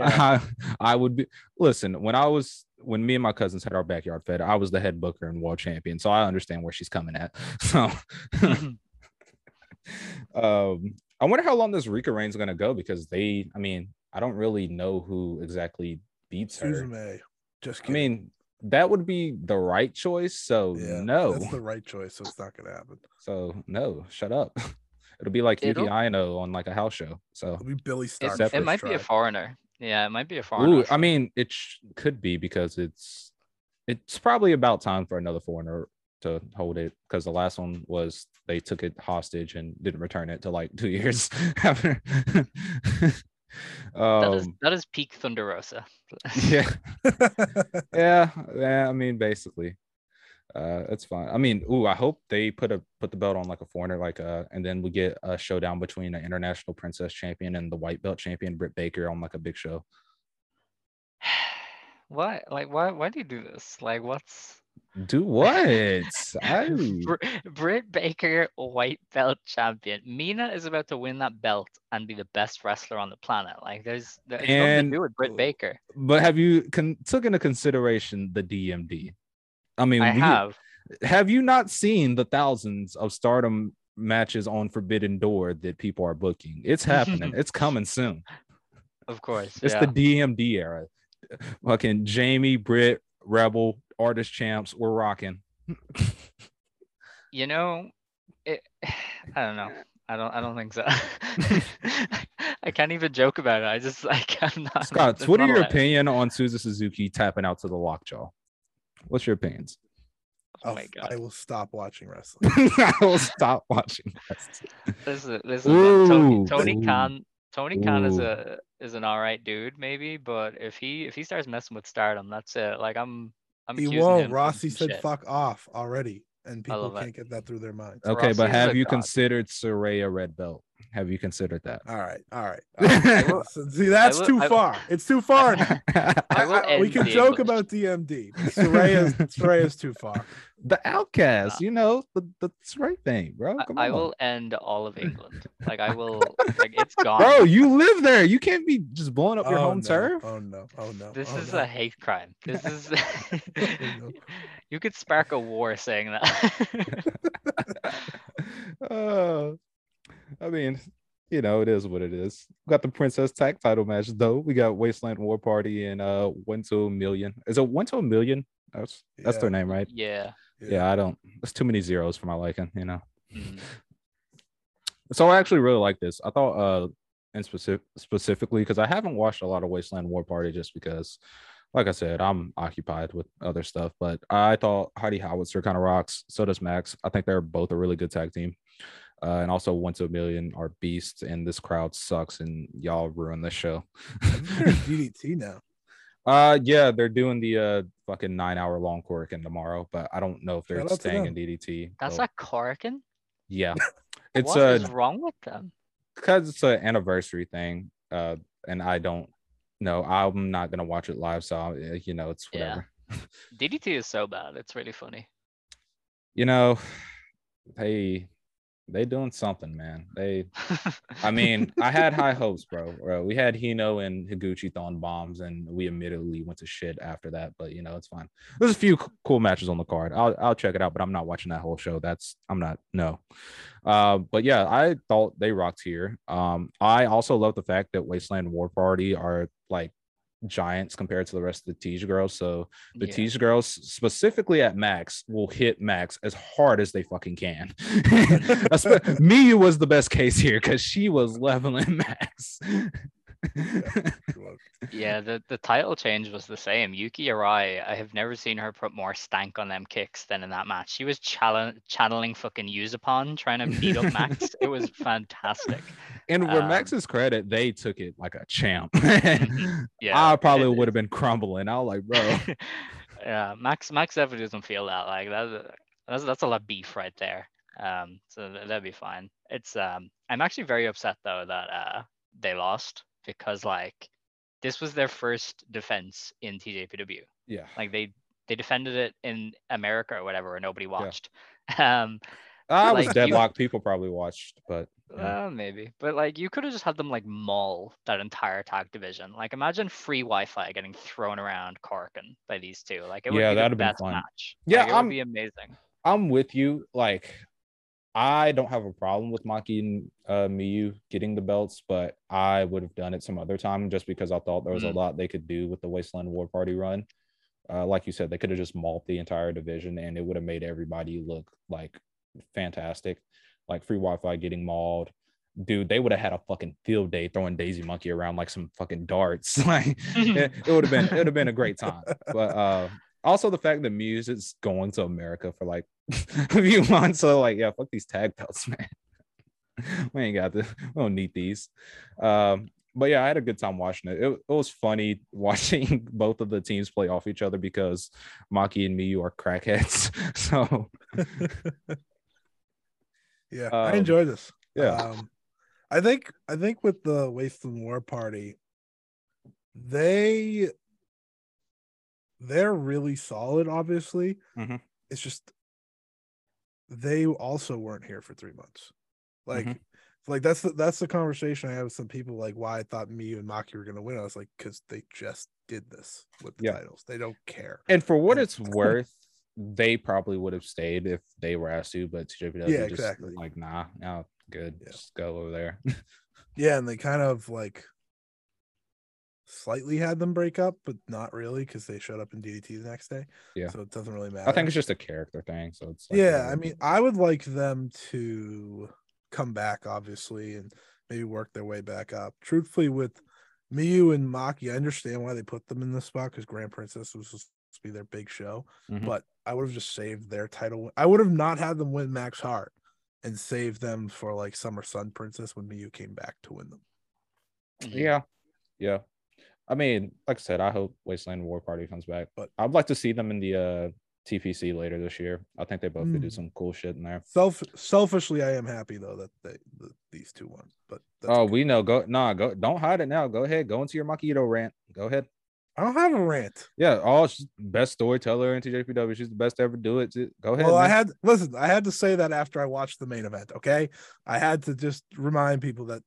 I, I would be listen, when I was when me and my cousins had our backyard fed, I was the head booker and world champion. So I understand where she's coming at. So um I wonder how long this Rika reign's gonna go because they I mean, I don't really know who exactly beats her. Suzume. Just kidding. I mean, that would be the right choice. So yeah, no. that's the right choice. So it's not gonna happen. So no, shut up. It'll be like It'll- Yuki Aino on like a house show. So It'll be Billie Starkz. It might be a foreigner. Yeah, it might be a foreigner. Ooh, I mean, it sh- could be because it's it's probably about time for another foreigner to hold it because the last one was they took it hostage and didn't return it to like two years after. that is um, that is peak Thunder Rosa. Yeah, yeah, yeah. I mean, basically, uh, it's fine. I mean, ooh, I hope they put a put the belt on like a foreigner, like uh, and then we get a showdown between the international princess champion and the white belt champion Britt Baker on like a big show. what Like, why? Why do you do this? Like, what's Do what? I Br- Britt Baker, white belt champion. Mina is about to win that belt and be the best wrestler on the planet. Like, there's, there's nothing And- to do with Britt Baker. but have you con- took into consideration the DMD? I mean, I we- have. have you not seen the thousands of stardom matches on Forbidden Door that people are booking? It's happening. it's coming soon. Of course. It's yeah. the DMD era. Fucking Jamie, Britt, Rebel, artist champs, we're rocking. you know, it, I don't know. I don't. I don't think so. I can't even joke about it. I just like I'm not. Scott, what are your allowed. opinion on Suzu Suzuki tapping out to the lockjaw? What's your opinions? Oh my god! I will stop watching wrestling. I will stop watching. this. This is this is Tony, Ooh, Tony ooh, Khan. Tony Khan is a is an all right dude maybe, but if he if he starts messing with Stardom, that's it. Like I'm I'm. he accusing him won't. of Rossy said shit. fuck off already, and people can't get that through their minds. Okay, Rossy but have you god. considered Saraya red belt? Have you considered that? All right, all right. All right. will- see, that's will- too I- far. It's too far. now. I I- we can joke English. about DMD. but Saraya's Saraya's too far. the outcast, you know, the, the right thing, bro. I- Come I on. will end all of England. Like I will. Like it's gone. Bro, you live there. You can't be just blowing up your oh, home no. turf. Oh no! Oh no! This oh, is no. a hate crime. This is. you could spark a war saying that. uh, I mean, you know, it is what it is. We got the Princess Tag title match though. We got Wasteland War Party and uh One to a Million. Is it One to a Million? That's that's their name, right? yeah. Yeah. I don't. There's too many zeros for my liking, you know. Mm. So I actually really like this. I thought uh and specific specifically because I haven't watched a lot of Wasteland War Party just because like I said, I'm occupied with other stuff. But I thought Heidi Howitzer kind of rocks. So does Max. I think they're both a really good tag team. Uh, and also one to a million are beasts, and this crowd sucks, and y'all ruin the show. I think they're in DDT now. Uh yeah, they're doing the uh fucking nine hour long Korakuen tomorrow, but I don't know if they're Shout staying in DDT. That's so- not Korakuen. yeah. It's What uh is wrong with them? because it's an anniversary thing uh and i don't know i'm not gonna watch it live so uh, you know it's Yeah. whatever DDT is so bad. It's really funny. you know they they doing something man. They i mean i had high hopes bro bro. We had hino and higuchi throwing bombs and we immediately went to shit after that but you know it's fine. There's a few cool matches on the card. I'll, I'll check it out but i'm not watching that whole show. That's i'm not no. Uh, but yeah i thought they rocked here. Um i also love the fact that wasteland war party are like giants compared to the rest of the Tease girls so the Yeah. Girls, specifically at Max, will hit Max as hard as they fucking can. Espe- was the best case here because she was leveling Max. Yeah, the, the title change was the same. Yuki Arai, I have never seen her put more stank on them kicks than in that match. She was channel- channeling fucking Usupon, trying to beat up Max. it was fantastic. and for Um, Max's credit, they took it like a champ. Yeah, I probably it- would have been crumbling. I was like, bro, yeah, Max Max definitely doesn't feel that like that. That's that's a lot of beef right there. Um, so that'd be fine. It's um, I'm actually very upset though that uh they lost because like this was their first defense in TJPW. yeah. Like they they defended it in America or whatever, where nobody watched. Um, I was like, you- deadlocked. People probably watched, but yeah. uh, maybe, but like you could have just had them like maul that entire tag division. Like imagine free Wi-Fi getting thrown around Korakuen by these two. Like it would Yeah, be that'd been best match. Yeah, like, it I'm- would be amazing. I'm with you. Like, I don't have a problem with Maki and uh, Miyu getting the belts, but I would have done it some other time just because I thought there was Mm. a lot they could do with the Wasteland War Party run. Uh, like you said, they could have just mauled the entire division and it would have made everybody look like fantastic. Like free Wi-Fi getting mauled. Dude, they would have had a fucking field day throwing Daisy Monkey around like some fucking darts. like it, it would have been it would have been a great time. But uh also the fact that Muse is going to America for like a few months. So like, yeah, fuck these tag belts, man. we ain't got this. We don't need these. Um, but yeah, I had a good time watching it. it. It was funny watching both of the teams play off each other because Maki and Miyu are crackheads. So Yeah, I Um, enjoy this. yeah, Um, I think I think with the Wasteland War Party, they they're really solid. Obviously, Mhm. it's just they also weren't here for three months. Like, Mhm. like that's the that's the conversation I had with some people. Like, why I thought me and Maki were gonna win. I was like, because they just did this with the Yeah. titles. They don't care. and for what Yeah. it's worth, they probably would have stayed if they were asked to, but TJPW Yeah, just exactly. like, nah, no, good, Yeah. just go over there. Yeah, and they kind of like slightly had them break up, but not really because they showed up in DDT the next day. Yeah. so it doesn't really matter. I think it's just a character thing. So it's like, yeah. I mean, I would like them to come back, obviously, and maybe work their way back up. Truthfully, with Miyu and Maki, I understand why they put them in this spot because Grand Princess was supposed to be their big show, Mhm. but I would have just saved their title. I would have not had them win Max Heart and saved them for like Summer Sun Princess when Miyu came back to win them. Yeah, yeah. I mean, like I said, I hope Wasteland War Party comes back, But- I'd like to see them in the uh TPC later this year. I think they both could do Mm. some cool shit in there. Self selfishly, I am happy though that they that these two won. But that's Oh, okay. we know. Go nah, go. Don't hide it now. Go ahead. Go into your Makito rant. Go ahead. I don't have a rant. Yeah. Oh, she's best storyteller in TJPW. She's the best to ever do it. Go ahead. well, I had listen. I had to say that after I watched the main event. Okay, I had to just remind people that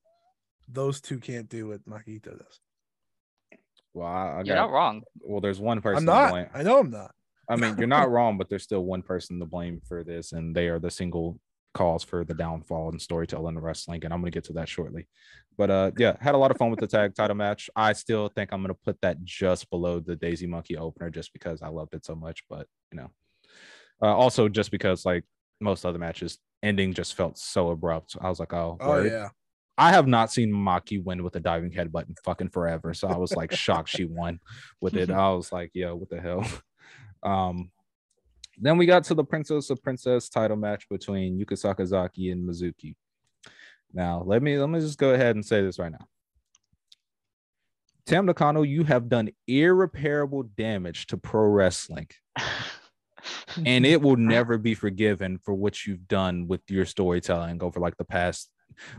those two can't do what Makito does. Well, I, I You're got. not wrong. Well, there's one person. I'm to not. blame. I know I'm not. I mean, you're not wrong, but there's still one person to blame for this, and they are the single cause for the downfall in storytelling and wrestling. And I'm gonna get to that shortly. But uh, yeah, had a lot of fun with the tag title match. I still think I'm gonna put that just below the Daisy Monkey opener, just because I loved it so much. But you know, uh, also just because like most other matches, ending just felt so abrupt. I was like, oh, Oh word. yeah. I have not seen Maki win with a diving headbutt in fucking forever. So I was like shocked she won with it. I was like, yo, what the hell? Um then we got to the Princess of Princess title match between Yuka Sakazaki and Mizuki. Now, let me let me just go ahead and say this right now. Tam Nakano, you have done irreparable damage to pro wrestling, and it will never be forgiven for what you've done with your storytelling over like the past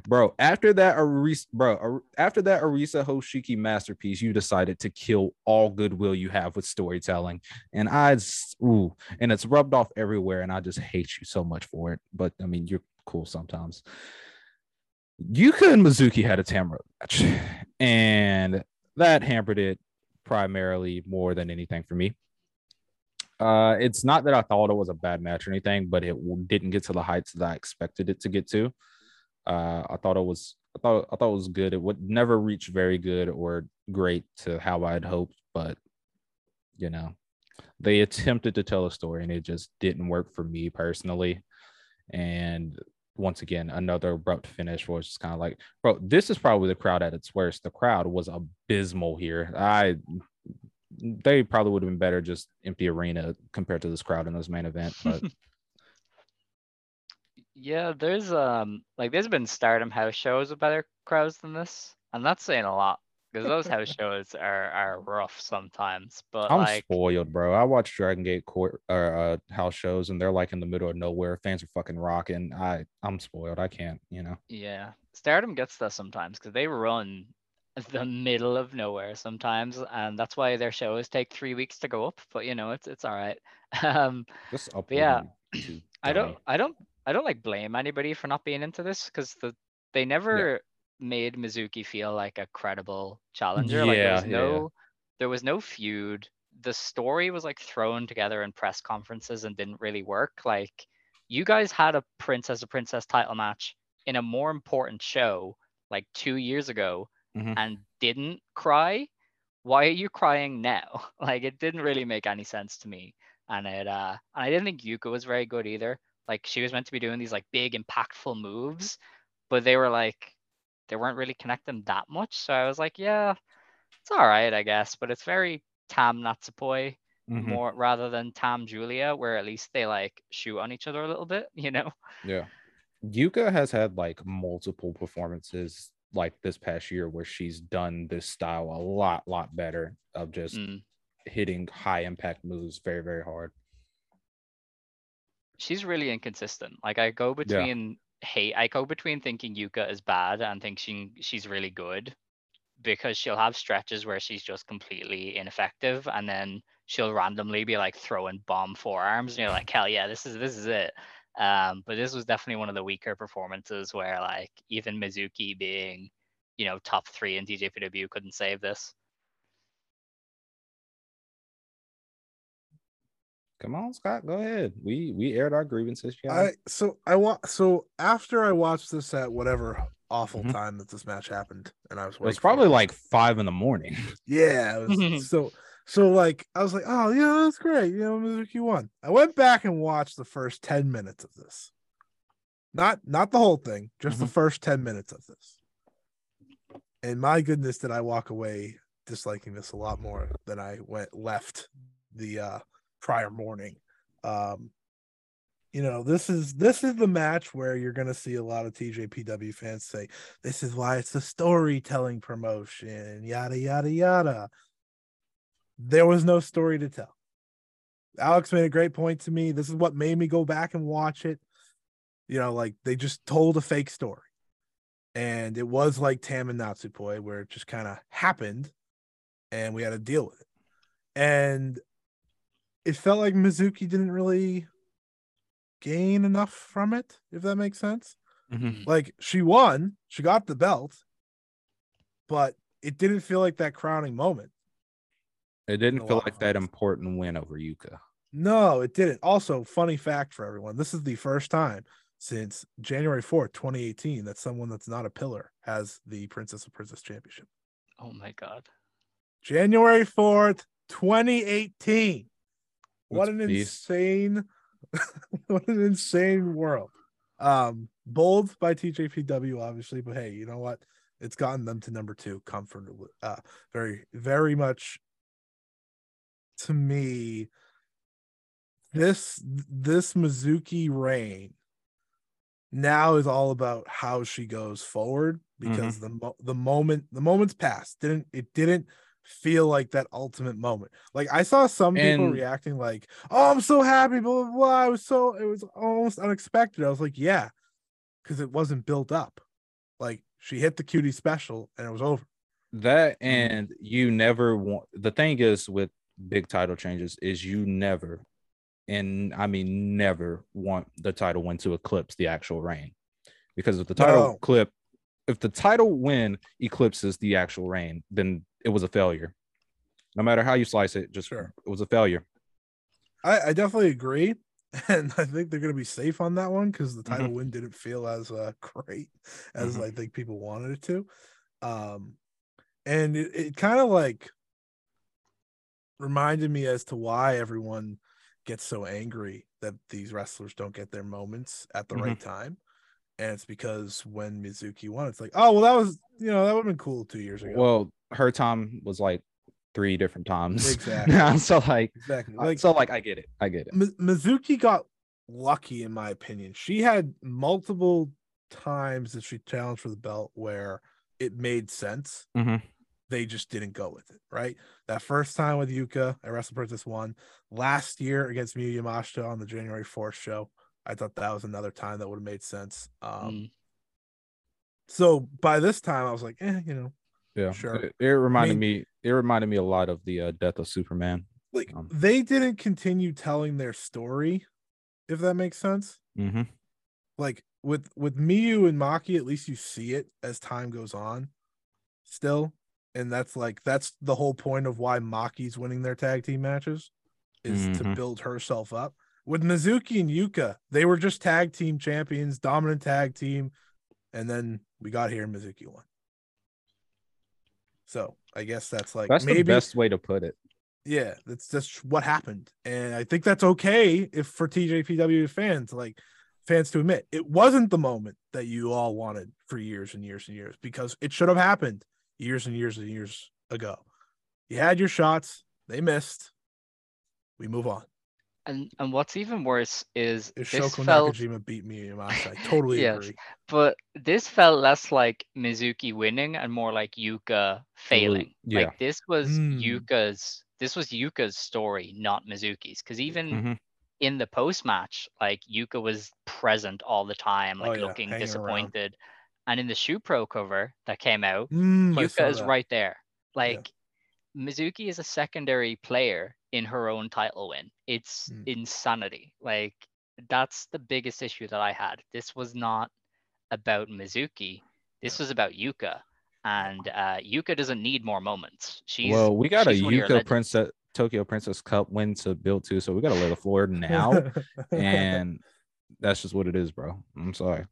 bro after that arisa bro after that arisa hoshiki masterpiece you decided to kill all goodwill you have with storytelling. And i ooh and it's rubbed off everywhere and i just hate you so much for it. But i mean you're cool sometimes. Yuka and mizuki had a tamra match and that hampered it primarily more than anything for me. Uh, it's not that I thought it was a bad match or anything, but it didn't get to the heights that I expected it to get to. Uh, I thought it was, I thought, I thought it was good. It would never reach very good or great to how I'd hoped, but you know, they attempted to tell a story and it just didn't work for me personally. And once again, another abrupt finish was just kind of like, bro, this is probably the crowd at its worst. The crowd was abysmal here. I they probably would have been better just empty arena compared to this crowd in this main event. But Yeah, there's um like there's been Stardom house shows with better crowds than this, and that's saying a lot because those house shows are are rough sometimes. But I'm like, spoiled, bro. I watch Dragon Gate court or uh, house shows, and they're like in the middle of nowhere. Fans are fucking rocking. I I'm spoiled. I can't, you know. yeah, Stardom gets that sometimes because they run the middle of nowhere sometimes, and that's why their shows take three weeks to go up. But you know, it's it's all right. Um, Just up. yeah, I don't, I don't, I don't like blame anybody for not being into this because the they never made Mizuki feel like a credible challenger. like there Yeah, was yeah, yeah. no, there was no feud. The story was like thrown together in press conferences and didn't really work. Like you guys had a princess a princess title match in a more important show like two years ago Mhm. and didn't cry. Why are you crying now? Like it didn't really make any sense to me and it uh and I didn't think Yuka was very good either. Like she was meant to be doing these like big impactful moves, but they were like they weren't really connecting that much. So I was like, yeah, it's all right, I guess. But it's very Tam Natsupoi Mhm. more rather than Tam Julia, where at least they like shoot on each other a little bit, you know? Yeah. Yuka has had like multiple performances like this past year where she's done this style a lot, lot better of just Mm. hitting high impact moves very, very hard. She's really inconsistent. Like I go between hate, I go between thinking Yuka is bad and thinking she's really good because she'll have stretches where she's just completely ineffective and then she'll randomly be like throwing bomb forearms and you're like hell yeah this is this is it. Um but this was definitely one of the weaker performances where like even mizuki being you know top three in TJPW couldn't save this Come on, Scott, go ahead. We we aired our grievances. Yeah. I so I want so after I watched this at whatever awful Mhm. time that this match happened, and I was it was awake for probably like five in the morning. Yeah. It was, so so like I was like, oh yeah, that's great. You know, Mizuki won. I went back and watched the first 10 minutes of this. Not not the whole thing, just the first 10 minutes of this. And my goodness, did I walk away disliking this a lot more than I went left the uh prior morning. Um you know, this is this is the match where you're gonna see a lot of TJPW fans say, This is why it's a storytelling promotion, yada yada yada. There was no story to tell. Alex made a great point to me. This is what made me go back and watch it. You know, like they just told a fake story. And it was like Tam and Natsupoi, where it just kind of happened and we had to deal with it. And it felt like Mizuki didn't really gain enough from it, if that makes sense. Mhm. Like she won, she got the belt, but it didn't feel like that crowning moment. It didn't feel like that important win over Yuka. No, it didn't. Also, funny fact for everyone this is the first time since January 4th, 2018, that someone that's not a pillar has the Princess of Princess Championship. Oh my god. January 4th, 2018. What an beast. insane, what an insane world. Um, bold by TJPW, obviously, but hey, you know what? It's gotten them to number two comfortably. Uh, very, very much to me. This this Mizuki reign now is all about how she goes forward because the the moment the moment's passed didn't it didn't feel like that ultimate moment. Like I saw some people reacting like, "Oh, I'm so happy," blah blah blah. I was so it was almost unexpected. I was like, "Yeah," because it wasn't built up. Like she hit the cutie special and it was over. That Mm-hmm. and you never want the thing is with big title changes is you never and I mean never want the title win to eclipse the actual reign. Because if the title No. clip if the title win eclipses the actual reign, then it was a failure. No matter how you slice it, just Sure. it was a failure. I, I definitely agree. And I think they're going to be safe on that one because the title Mm-hmm. win didn't feel as uh, great as Mhm. I think people wanted it to. Um, and it, it kind of like reminded me as to why everyone gets so angry that these wrestlers don't get their moments at the right time. And it's because when Mizuki won, it's like, oh, well, that was, you know, that would have been cool two years ago. Well, her time was like three different times. Exactly. so like exactly. like so like I get it. I get it. Mi- Mizuki got lucky, in my opinion. She had multiple times that she challenged for the belt where it made sense. Mhm. They just didn't go with it, right? That first time with Yuka at Wrestle Princess one, last year against Miyu Yamashita on the January 4th show. I thought that was another time that would have made sense. Um, Mm. So by this time, I was like, eh, you know, Yeah. Sure. It, it reminded mean- me it reminded me a lot of the uh, death of Superman. like Um, they didn't continue telling their story, if that makes sense. Mm-hmm. like with with Miyu and Maki, at least you see it as time goes on still. And that's like that's the whole point of why Maki's winning their tag team matches is to Mhm. build herself up. With Mizuki and Yuka, they were just tag team champions, dominant tag team, and then we got here and Mizuki won. So I guess that's like That's maybe the best way to put it. yeah, that's just what happened. And I think that's okay if for TJPW fans, like fans to admit it wasn't the moment that you all wanted for years and years and years because it should have happened years and years and years ago. You had your shots, they missed. We move on. And and what's even worse is If this Shoko felt Nakajima beat me, I totally Yes. agree. but this felt less like Mizuki winning and more like Yuka failing. yeah. Like this was Mm. Yuka's this was Yuka's story, not Mizuki's. Because even Mhm. in the post match, like Yuka was present all the time, Oh, like yeah, looking hanging around. disappointed. And in the Shupro cover that came out, Mm, Yuka is right there. Like Mizuki is a secondary player in her own title win. It's Mm. insanity. Like that's the biggest issue that I had. This was not about Mizuki. This was about Yuka. And uh, Yuka doesn't need more moments. She's well, we got a she's one of your Yuka. Princess Tokyo Princess Cup win to build to, so we got to lay the floor now, and that's just what it is, bro. I'm sorry.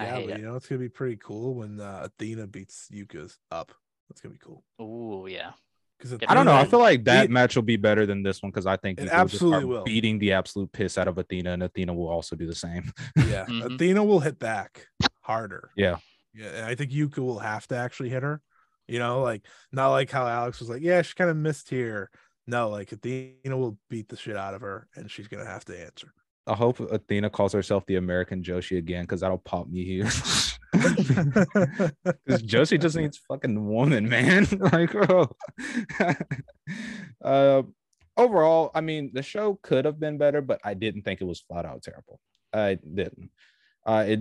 Yeah, but you know it's gonna be pretty cool when uh, Athena beats Yuka's up. That's gonna be cool. Oh yeah. Because I don't know. I feel like that It- match will be better than this one because I think It Yuka will absolutely will. beating the absolute piss out of Athena, and Athena will also do the same. Yeah, Mhm. Athena will hit back harder. Yeah. Yeah, I think Yuka will have to actually hit her. You know, like not like how Alex was like, yeah, she kind of missed here. No, like Athena will beat the shit out of her, and she's gonna have to answer. I hope Athena calls herself the American Joshi again because that'll pop me here. Because Josie just needs fucking woman, man. like, bro. uh, overall, I mean, the show could have been better, but I didn't think it was flat out terrible. I didn't. Uh, it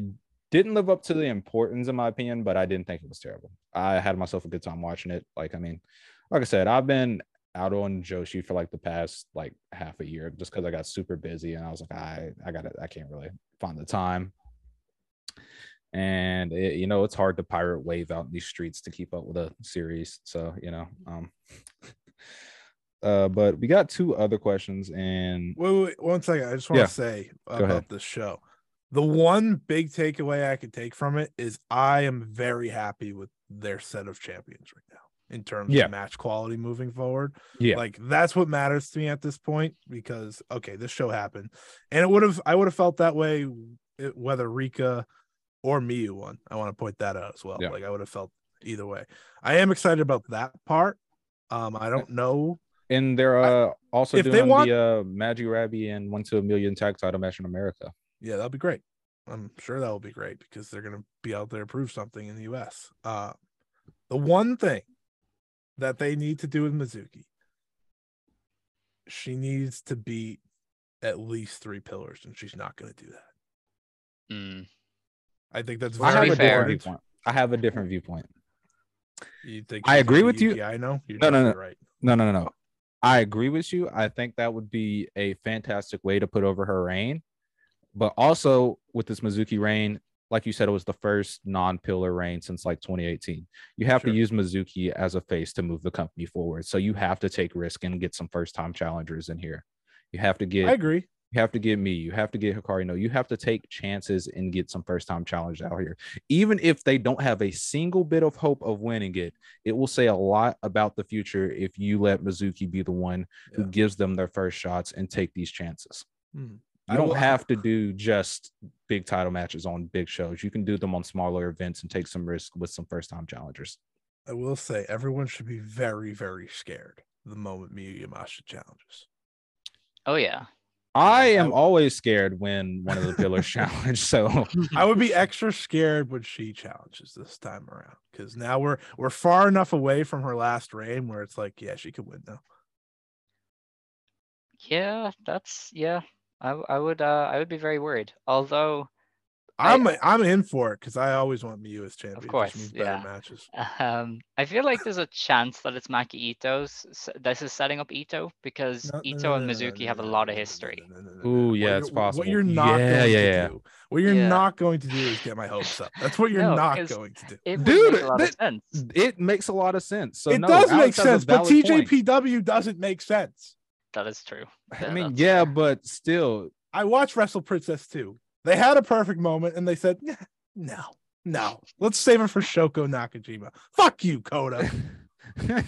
didn't live up to the importance, in my opinion, but I didn't think it was terrible. I had myself a good time watching it. Like, I mean, like I said, I've been out on Joshi for like the past like half a year just because I got super busy and I was like, I I got I can't really find the time. And it, you know, it's hard to pirate wave out in these streets to keep up with a series. So, you know, um uh, but we got two other questions and Wait, wait, wait, one second. I just want to Yeah. say about this show. The one big takeaway I could take from it is I am very happy with their set of champions right now in terms Yeah. of match quality moving forward. yeah, Like that's what matters to me at this point because okay, this show happened, and it would have I would have felt that way whether Rika or Miyu won. I want to point that out as well. Yeah. Like I would have felt either way. I am excited about that part. Um, I don't know. and they're uh also if they doing want- the uh Magi Rabby and one to a million tag title match in America. Yeah, that'll be great. I'm sure that will be great because they're gonna be out there to prove something in the US. Uh, the one thing that they need to do with Mizuki, she needs to beat at least three pillars, and she's not gonna do that. Mm. I think that's I very have a fair- different viewpoint. I have a different viewpoint. You think I agree with you. I know. You're No, no, no. right. No, no, no, no. I agree with you. I think that would be a fantastic way to put over her reign. But also with this Mizuki reign, like you said, it was the first non-pillar reign since like 2018. You have Sure. to use Mizuki as a face to move the company forward. So you have to take risk and get some first-time challengers in here. You have to get I agree. You have to get me. You have to get Hikari. No, you have to take chances and get some first time challengers out here. Even if they don't have a single bit of hope of winning it, it will say a lot about the future if you let Mizuki be the one who gives them their first shots and take these chances. Hmm. You I don't will- have to do just big title matches on big shows. You can do them on smaller events and take some risk with some first time challengers. I will say everyone should be very, very scared the moment Miyu Yamashita challenges. Oh yeah. I am I- always scared when one of the pillars challenge. So I would be extra scared when she challenges this time around because now we're we're far enough away from her last reign where it's like, yeah, she could win now. Yeah, that's yeah. I I would uh I would be very worried. Although I- I'm I'm in for it because I always want Miyu as champion. It just course, means yeah. matches. um I feel like there's a chance that it's Maki Ito's this is setting up Ito because No, no, Ito no, and no, no, Mizuki no, have a lot no, of no, no, history. no, no, no, no, Ooh, yeah, What it's you're- What possible. you're not Yeah, going yeah, to yeah. do, what you're Yeah. not going to do is get my hopes up. That's what you're No, not 'cause going to do. It Dude, make a lot of sense. it makes a lot of sense. So it no, does make Alex has a sense, but valid point. TJPW doesn't make sense. That is true. I mean, yeah, fair. but still, I watch Wrestle Princess too. They had a perfect moment and they said, no, no, let's save it for Shoko Nakajima. Fuck you, Coda. oh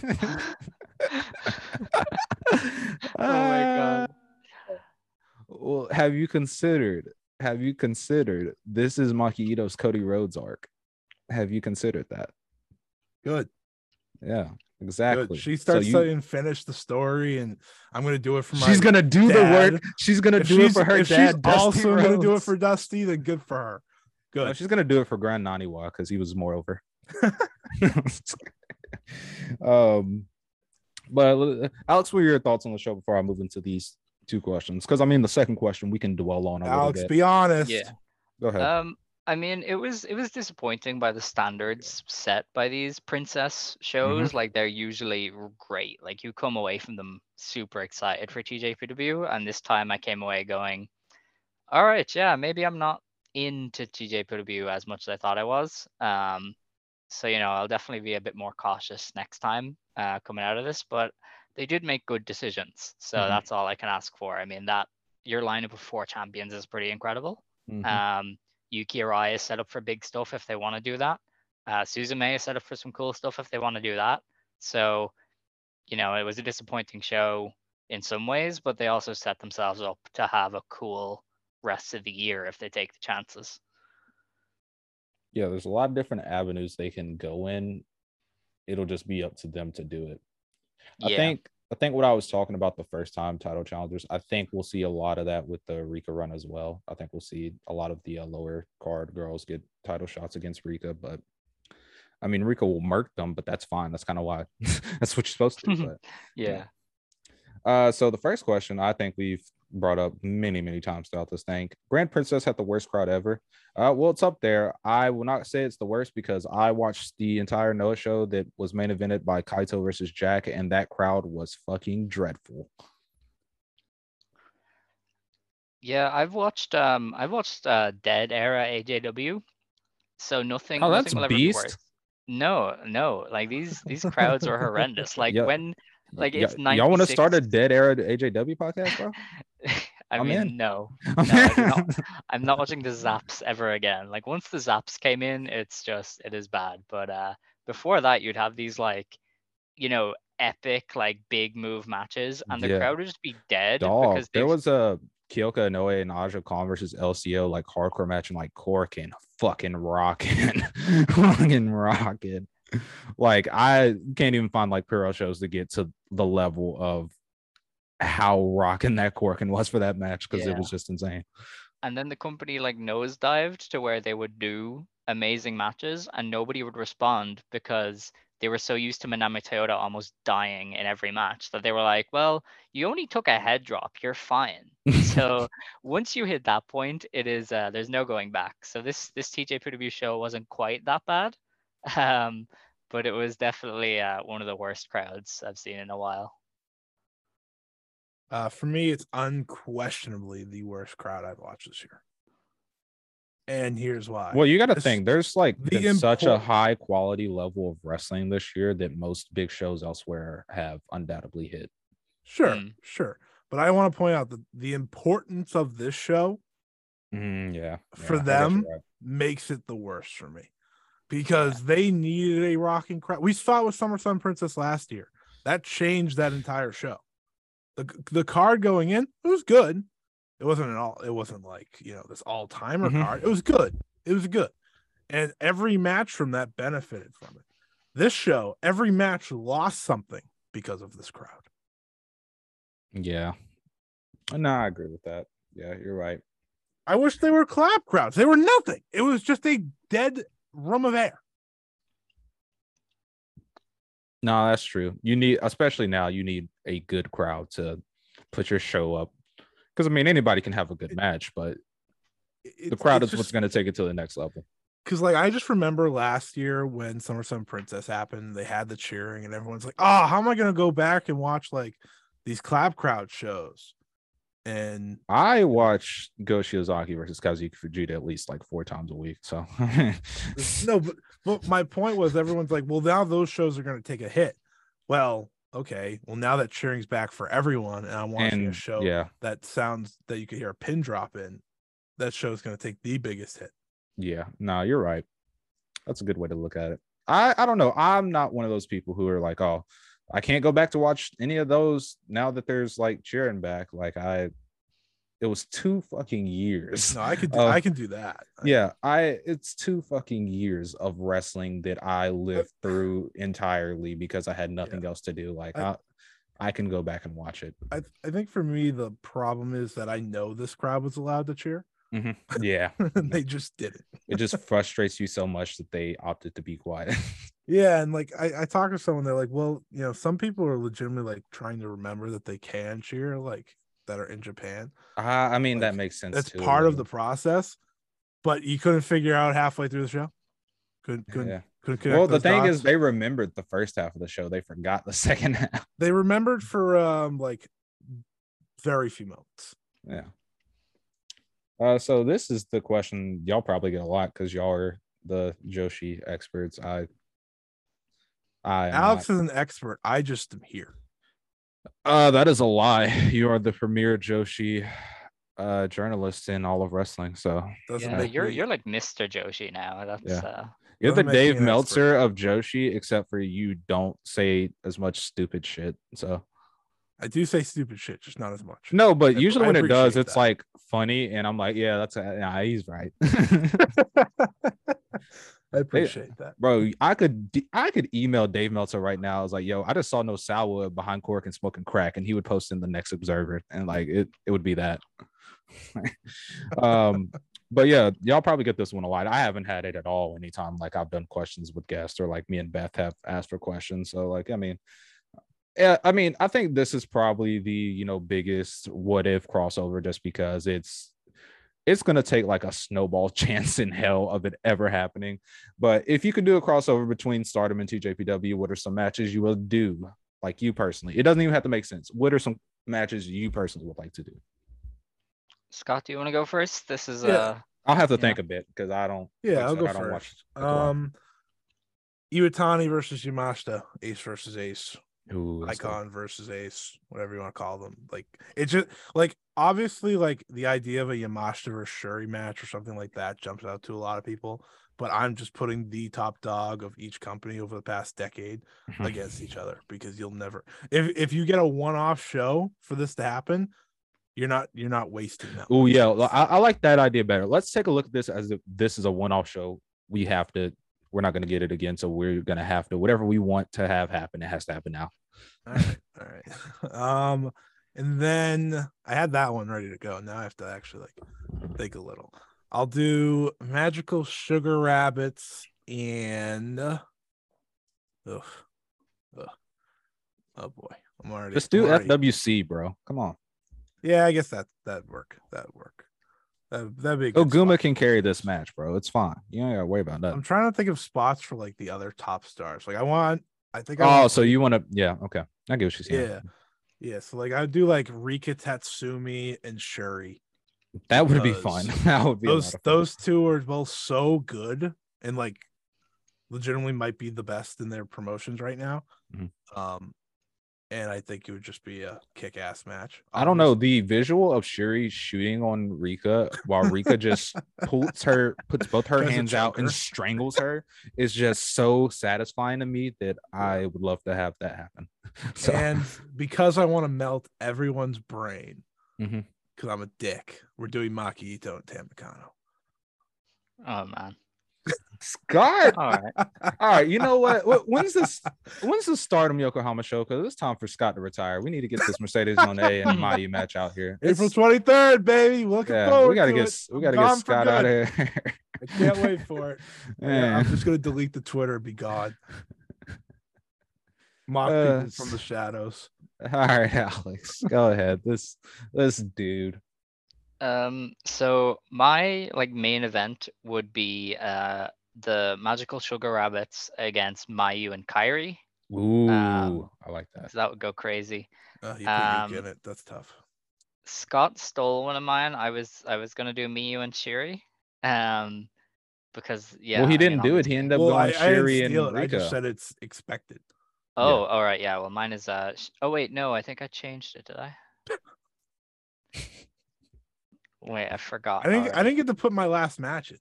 my god. Uh, well, have you considered? Have you considered this is Maki Ito's Cody Rhodes arc? Have you considered that? Good. Yeah, exactly. Good. She So starts you- saying finish the story, and I'm gonna do it for my. she's gonna do the work. She's gonna if do it for her if dad. she's Dusty also gonna do it for Dusty, then good for her. No, Good. she's gonna do it for Grand Naniwa because he was more over. um, but uh, Alex, what are your thoughts on the show before I move into these two questions? Because I mean, the second question we can dwell on a Alex, little bit. be honest. Yeah. Go ahead. Um, I mean, it was it was disappointing by the standards set by these princess shows. Like they're usually great. Like you come away from them super excited for TJPW, and this time I came away going, "All right, yeah, maybe I'm not into TJPW as much as I thought I was." Um, so you know, I'll definitely be a bit more cautious next time uh, coming out of this. But they did make good decisions, so Mhm. that's all I can ask for. I mean, that your lineup of four champions is pretty incredible. Mhm. Um, Yuki Arai is set up for big stuff if they want to do that. Uh, Suzume is set up for some cool stuff if they want to do that. So, you know, it was a disappointing show in some ways, but they also set themselves up to have a cool rest of the year if they take the chances. yeah, there's a lot of different avenues they can go in. It'll just be up to them to do it. I Yeah. think I think what I was talking about the first time title challengers, I think we'll see a lot of that with the Rika run as well. I think we'll see a lot of the uh, lower card girls get title shots against Rika, but I mean Rika will murk them, but that's fine. That's kind of why that's what you're supposed to do. But Yeah. Uh, so the first question I think we've brought up many, many times throughout this thing. Grand Princess had the worst crowd ever. Uh, well, it's up there. I will not say it's the worst because I watched the entire Noah show that was main evented by Kaito versus Jack, and that crowd was fucking dreadful. Yeah, I've watched um I've watched uh Dead Era AJW. So nothing Oh, nothing that's be beast. No, no, like these these crowds are horrendous. Like Yeah. when like Y- it's y'all want to start a dead era AJW podcast, bro? I I'm mean, in. no, no, I do not. I'm not watching the Zaps ever again. Like once the Zaps came in, it's just it is bad. But uh before that, you'd have these like, you know, epic like big move matches, and the Yeah. crowd would just be dead Dog, because there was a Kyoko Inoue and Aja Kong versus LCO like hardcore match and like Korakuen fucking rocking, fucking rocking. Like I can't even find like Puro shows to get to the level of how rocking that Korakuen was for that match because it was just insane. and then the company like nosedived to where they would do amazing matches and nobody would respond because they were so used to Manami Toyota almost dying in every match that they were like, well, you only took a head drop, you're fine. so once you hit that point, it is uh, there's no going back. So this this TJ Purdue show wasn't quite that bad, um, but it was definitely uh, one of the worst crowds I've seen in a while. Uh, for me, it's unquestionably the worst crowd I've watched this year. And here's why. Well, you got to think there's like the been such a high quality level of wrestling this year that most big shows elsewhere have undoubtedly hit. Sure, Mm. sure. But I want to point out that the importance of this show Mm, yeah, For yeah, I them, right. makes it the worst for me because they needed a rocking crowd. We saw it with Summer Sun Princess last year. That changed that entire show. The the card going in, it was good. It wasn't an all. It wasn't like you know this all timer Mhm. card. It was good. It was good, and every match from that benefited from it. This show, every match lost something because of this crowd. Yeah. No, I agree with that. Yeah, you're right. I wish they were clap crowds. They were nothing. It was just a dead room of air. No, that's true. You need, especially now, you need a good crowd to put your show up. Because I mean, anybody can have a good match, but It- the crowd is what's going to take it to the next level. because like I just remember last year when Summer Sun Princess happened, they had the cheering and everyone's like, "Oh, how am I gonna go back and watch like these clap crowd shows?" And I watch Go Shiozaki versus Kazuyuki Fujita at least like four times a week. So no, but, but my point was everyone's like, "Well, now those shows are gonna take a hit." Well, okay, well now that cheering's back for everyone, and I'm watching a show yeah, that sounds that you could hear a pin drop in, that show's gonna take the biggest hit. yeah, no, you're right. That's a good way to look at it. I I don't know. I'm not one of those people who are like, oh, I can't go back to watch any of those now that there's like cheering back. Like I, it was two fucking years. No, I could do, I can do that. yeah i it's two fucking years of wrestling that i lived through entirely because i had nothing else to do like I, I- I can go back and watch it I, I think for me the problem is that I know this crowd was allowed to cheer. Mm-hmm. yeah and they just did it. it just frustrates you so much that they opted to be quiet Yeah, and like I, I talk to someone, they're like, well, you know, some people are legitimately like trying to remember that they can cheer, like that are in Japan. uh, i mean that makes sense That's too, part of the process, but you couldn't figure out halfway through the show. Couldn't couldn't, yeah couldn't connect well the thing is they remembered the first half of the show they forgot the second half they remembered for um like very few moments. yeah uh so this is the question y'all probably get a lot because y'all are the joshi experts i i am not. Alex is an expert. I just am here. Uh, that is a lie. You are the premier Joshi uh journalist in all of wrestling. So Yeah, make you're me- you're like Mr. Joshi now. That's Yeah. uh you're the Doesn't make Dave an Meltzer of Joshi, except for you don't say as much stupid shit. So I do say stupid shit, just not as much. no, but I- usually I when it does, appreciate it's that. like funny, and I'm like, yeah, that's a, yeah, he's right. I appreciate that. Bro, I could I could email Dave Meltzer right now. I was like, yo, I just saw no Salwood behind Korakuen smoking crack, and he would post in the next Observer, and like it, it would be that. um, but yeah, y'all probably get this one a lot. I haven't had it at all anytime like I've done questions with guests or like me and Beth have asked for questions. So like, I mean, Yeah, I mean, I think this is probably the you know biggest what if crossover, just because it's it's gonna take like a snowball chance in hell of it ever happening. But if you could do a crossover between Stardom and TJPW, what are some matches you will do? Like you personally, it doesn't even have to make sense. What are some matches you personally would like to do? Scott, do you want to go first? This is Yeah. uh I'll have to Yeah. think a bit because I don't. Yeah, I I'll said, go I don't watch first. like. Um, Iwatani versus Yamashita, Ace versus Ace, Ooh, that's good. Icon versus Ace, whatever you want to call them. Like it's just like obviously like the idea of a Yamashita versus Shuri match or something like that jumps out to a lot of people. But I'm just putting the top dog of each company over the past decade Mhm. against each other because you'll never if if you get a one-off show for this to happen, you're not you're not wasting that. Oh yeah, I, I like that idea better. Let's take a look at this as if this is a one-off show. We have to. We're not going to get it again, so we're going to have to. Whatever we want to have happen, it has to happen now. All right, all right. Um, and then I had that one ready to go. Now I have to actually like think a little. I'll do magical sugar rabbits and ugh, ugh. oh boy, I'm already Just do already- FWC, bro. Come on. Yeah, I guess that that work that work. That that'd be a Oh, Guma spot. can carry this match, bro. It's fine. You don't got to worry about that. I'm trying to think of spots for like the other top stars. Like I want, I think. I Oh, want, so you want to? Yeah. Okay. I get what she's saying. yeah, yeah. So like I would do like Rika Tatsumi and Shuri. That would be fun. that would be those those two are both so good and like legitimately might be the best in their promotions right now. Mhm. Um, and I think it would just be a kick-ass match. I don't know the visual of Shuri shooting on Rika while Rika just puts her puts both her Tries to hands out choke and strangles her is just so satisfying to me that I would love to have that happen. So And because I want to melt everyone's brain, Mhm. because I'm a dick, we're doing Maki Ito and Tam Nakano. oh man. Scott, All right. all right, you know what? When's this? When's the Stardom Yokohama show? Because it's time for Scott to retire. We need to get this Mercedes Monet and Mayu match out here. April 23rd, baby. Looking yeah, forward we gotta to get it. we gotta gone get Scott out of here. I can't wait for it. Yeah, I'm just gonna delete the Twitter and be gone. Mock Uh, from the shadows. All right, Alex, go ahead. This this dude. Um, so my like main event would be uh the Magical Sugar Rabbits against Mayu and Kyrie. Ooh, Um, I like that. So that would go crazy. Oh, you put um, Yuki in it. That's tough. Scott stole one of mine. I was I was gonna do Miyu and Shuri. Um because yeah. well, he I mean, didn't do it. He ended up Well, going I didn't Shuri and it. I just said it's expected. Oh, all right, yeah. Well mine is uh sh- oh wait, no, I think I changed it, did I? wait, I forgot. I didn't. I didn't get to put my last match in.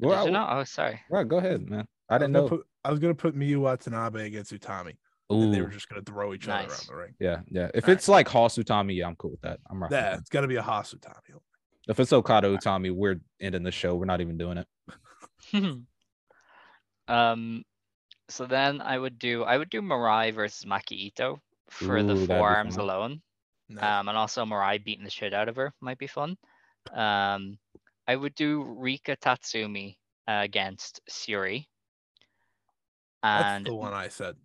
Did Well, you not? Oh sorry. Right, go ahead, man. I was didn't gonna know. Put, I was gonna put Miyu Watanabe against Utami, and they were just gonna throw each other around the ring. yeah, yeah. If All it's like Haas Utami, yeah, I'm cool with that. I'm right. Yeah, it's gotta be a Haas Utami. If it's Okada Utami, we're ending the show. We're not even doing it. um so then I would do I would do Mirai versus Maki Ito for Ooh, the that'd forearms alone. Nice. Um, and also Mirai beating the shit out of her might be fun. Um, I would do Rika Tatsumi uh, against Shuri. That's And the one I said.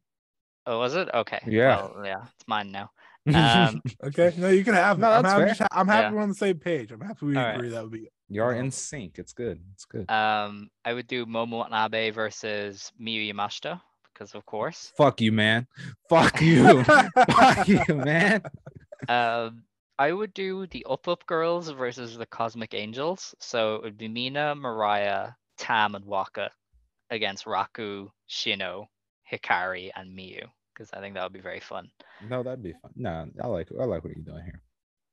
oh, was it okay? Yeah. well, yeah, it's mine now. Um, Okay, no, you can have. No, it. I'm, that's I'm, fair. just I'm happy Yeah. we're on the same page. I'm happy we All right. agree that would be. you are in sync. It's good. It's good. um, I would do Momo Watanabe versus Miyu Yamashita because of course. Fuck you, man. Fuck you. Fuck you, man. Um, I would do the Up Up Girls versus the Cosmic Angels. So it would be Mina, Mariah, Tam, and Waka against Raku, Shino, Hikari, and Miyu. Because I think that would be very fun. No, that'd be fun. No, I like I like what you're doing here.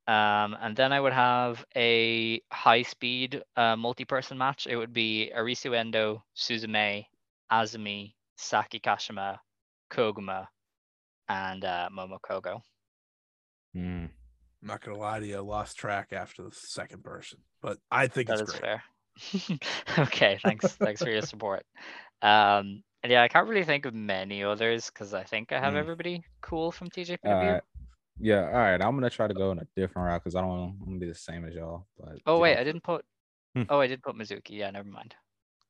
Um, and then I would have a high speed uh, multi person match. It would be Arisu Endo, Suzume, Azumi, Saki Kashima, Koguma, and uh, Momo Kogo. Hmm. I'm not gonna lie to you. I lost track after the second person, but I think That it's is great. fair. okay, thanks. thanks for your support. Um, and yeah, I can't really think of many others because I think I have Mm. everybody cool from TJPW. All right. Yeah, all right. I'm gonna try to go in a different route because I don't want I'm gonna be the same as y'all. But oh yeah. wait, I didn't put. Hmm. Oh, I did put Mizuki. Yeah, never mind.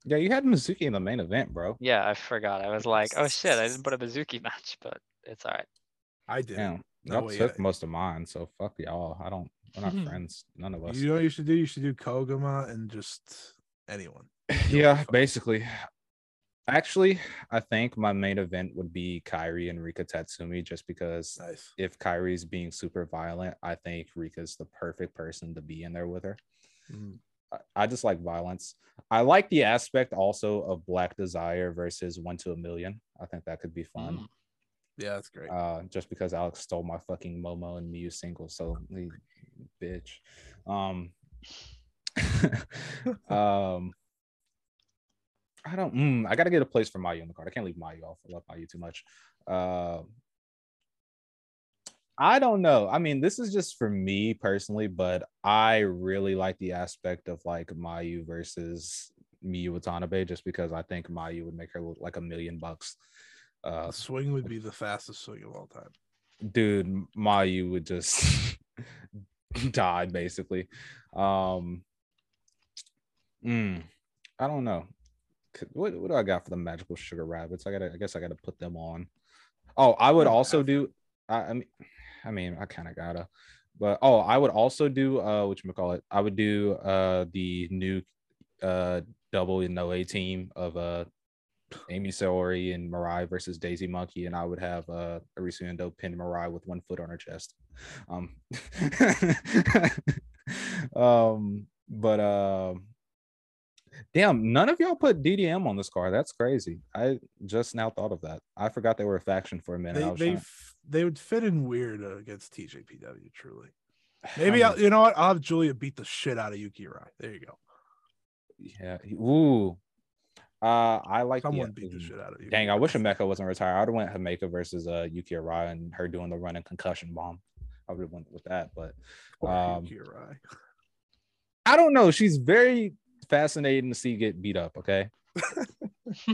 Yeah, you had Mizuki in the main event, bro. Yeah, I forgot. I was like, oh shit, I didn't put a Mizuki match, but it's all right. I did. Damn, Y'all took yeah. most of mine, so fuck y'all. I don't. We're not friends. None of us. You know what you should do? You should do Koguma and just anyone. yeah, basically. Actually, I think my main event would be Kyrie and Rika Tatsumi, just because Nice. if Kyrie's being super violent, I think Rika's the perfect person to be in there with her. I- I just like violence. I like the aspect also of Black Desire versus One to a Million. I think that could be fun. Mm. Yeah, that's great. Uh, just because Alex stole my fucking Momo and Mew single, so bitch. Um, um, I don't. Mm, I gotta get a place for Mayu on the card. I can't leave Mayu off. I love Mayu too much. Uh, I don't know. I mean, this is just for me personally, but I really like the aspect of like Mayu versus Miyu Watanabe, just because I think Mayu would make her look like a million bucks. Uh, swing would be the fastest swing of all time. dude mayu would just die basically. Um mm, i don't know. What, what do i got for the magical sugar rabbits? I gotta i guess i gotta put them on. Oh i would also do I, I mean i mean i kind of gotta. But oh i would also do uh what you call it? I would do uh the new uh double in no team of uh Amy Saori and Mirai versus Daisy Monkey, and I would have uh Arisu Endo pin Mirai with one foot on her chest. Um, um, but um, damn, none of y'all put DDM on this card. That's crazy. I just now thought of that. I forgot they were a faction for a minute. They they f- they would fit in weird uh, against TJPW. Truly. I Maybe mean, I'll, you know what? I'll have Julia beat the shit out of Yuki Arai. There you go. yeah. Ooh. Uh, I like the- Someone beat the mm, shit out of you. Dang, I wish Hameka wasn't retired. I'd have went Hameka versus uh Yuki Arai and her doing the running concussion bomb. I would have went with that, but um, Yuki Arai. I don't know. She's very fascinating to see get beat up. Okay,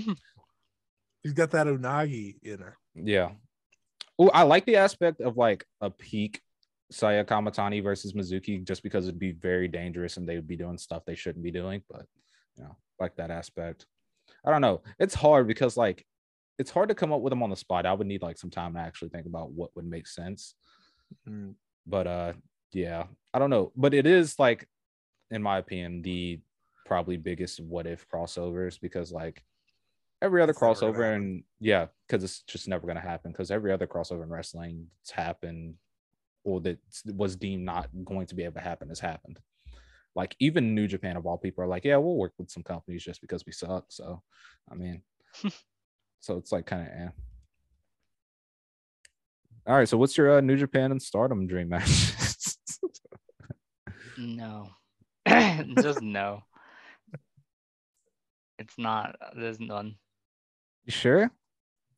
She's got that unagi in her. yeah. Oh, I like the aspect of like a peak Saya Kamitani versus Mizuki, just because it'd be very dangerous and they would be doing stuff they shouldn't be doing. But you know, like that aspect. I don't know. It's hard because like it's hard to come up with them on the spot. I would need like some time to actually think about what would make sense. Mm. but uh yeah i don't know but it is like in my opinion the probably biggest what if crossovers because like every other It's crossover and yeah because it's just never going to happen because every other crossover in wrestling it's happened or that was deemed not going to be able to happen has happened like even new japan of all people are like yeah we'll work with some companies just because we suck so i mean so it's like kind of eh. all right so what's your uh, new japan and stardom dream match No. Just no. It's not. There's none. You sure?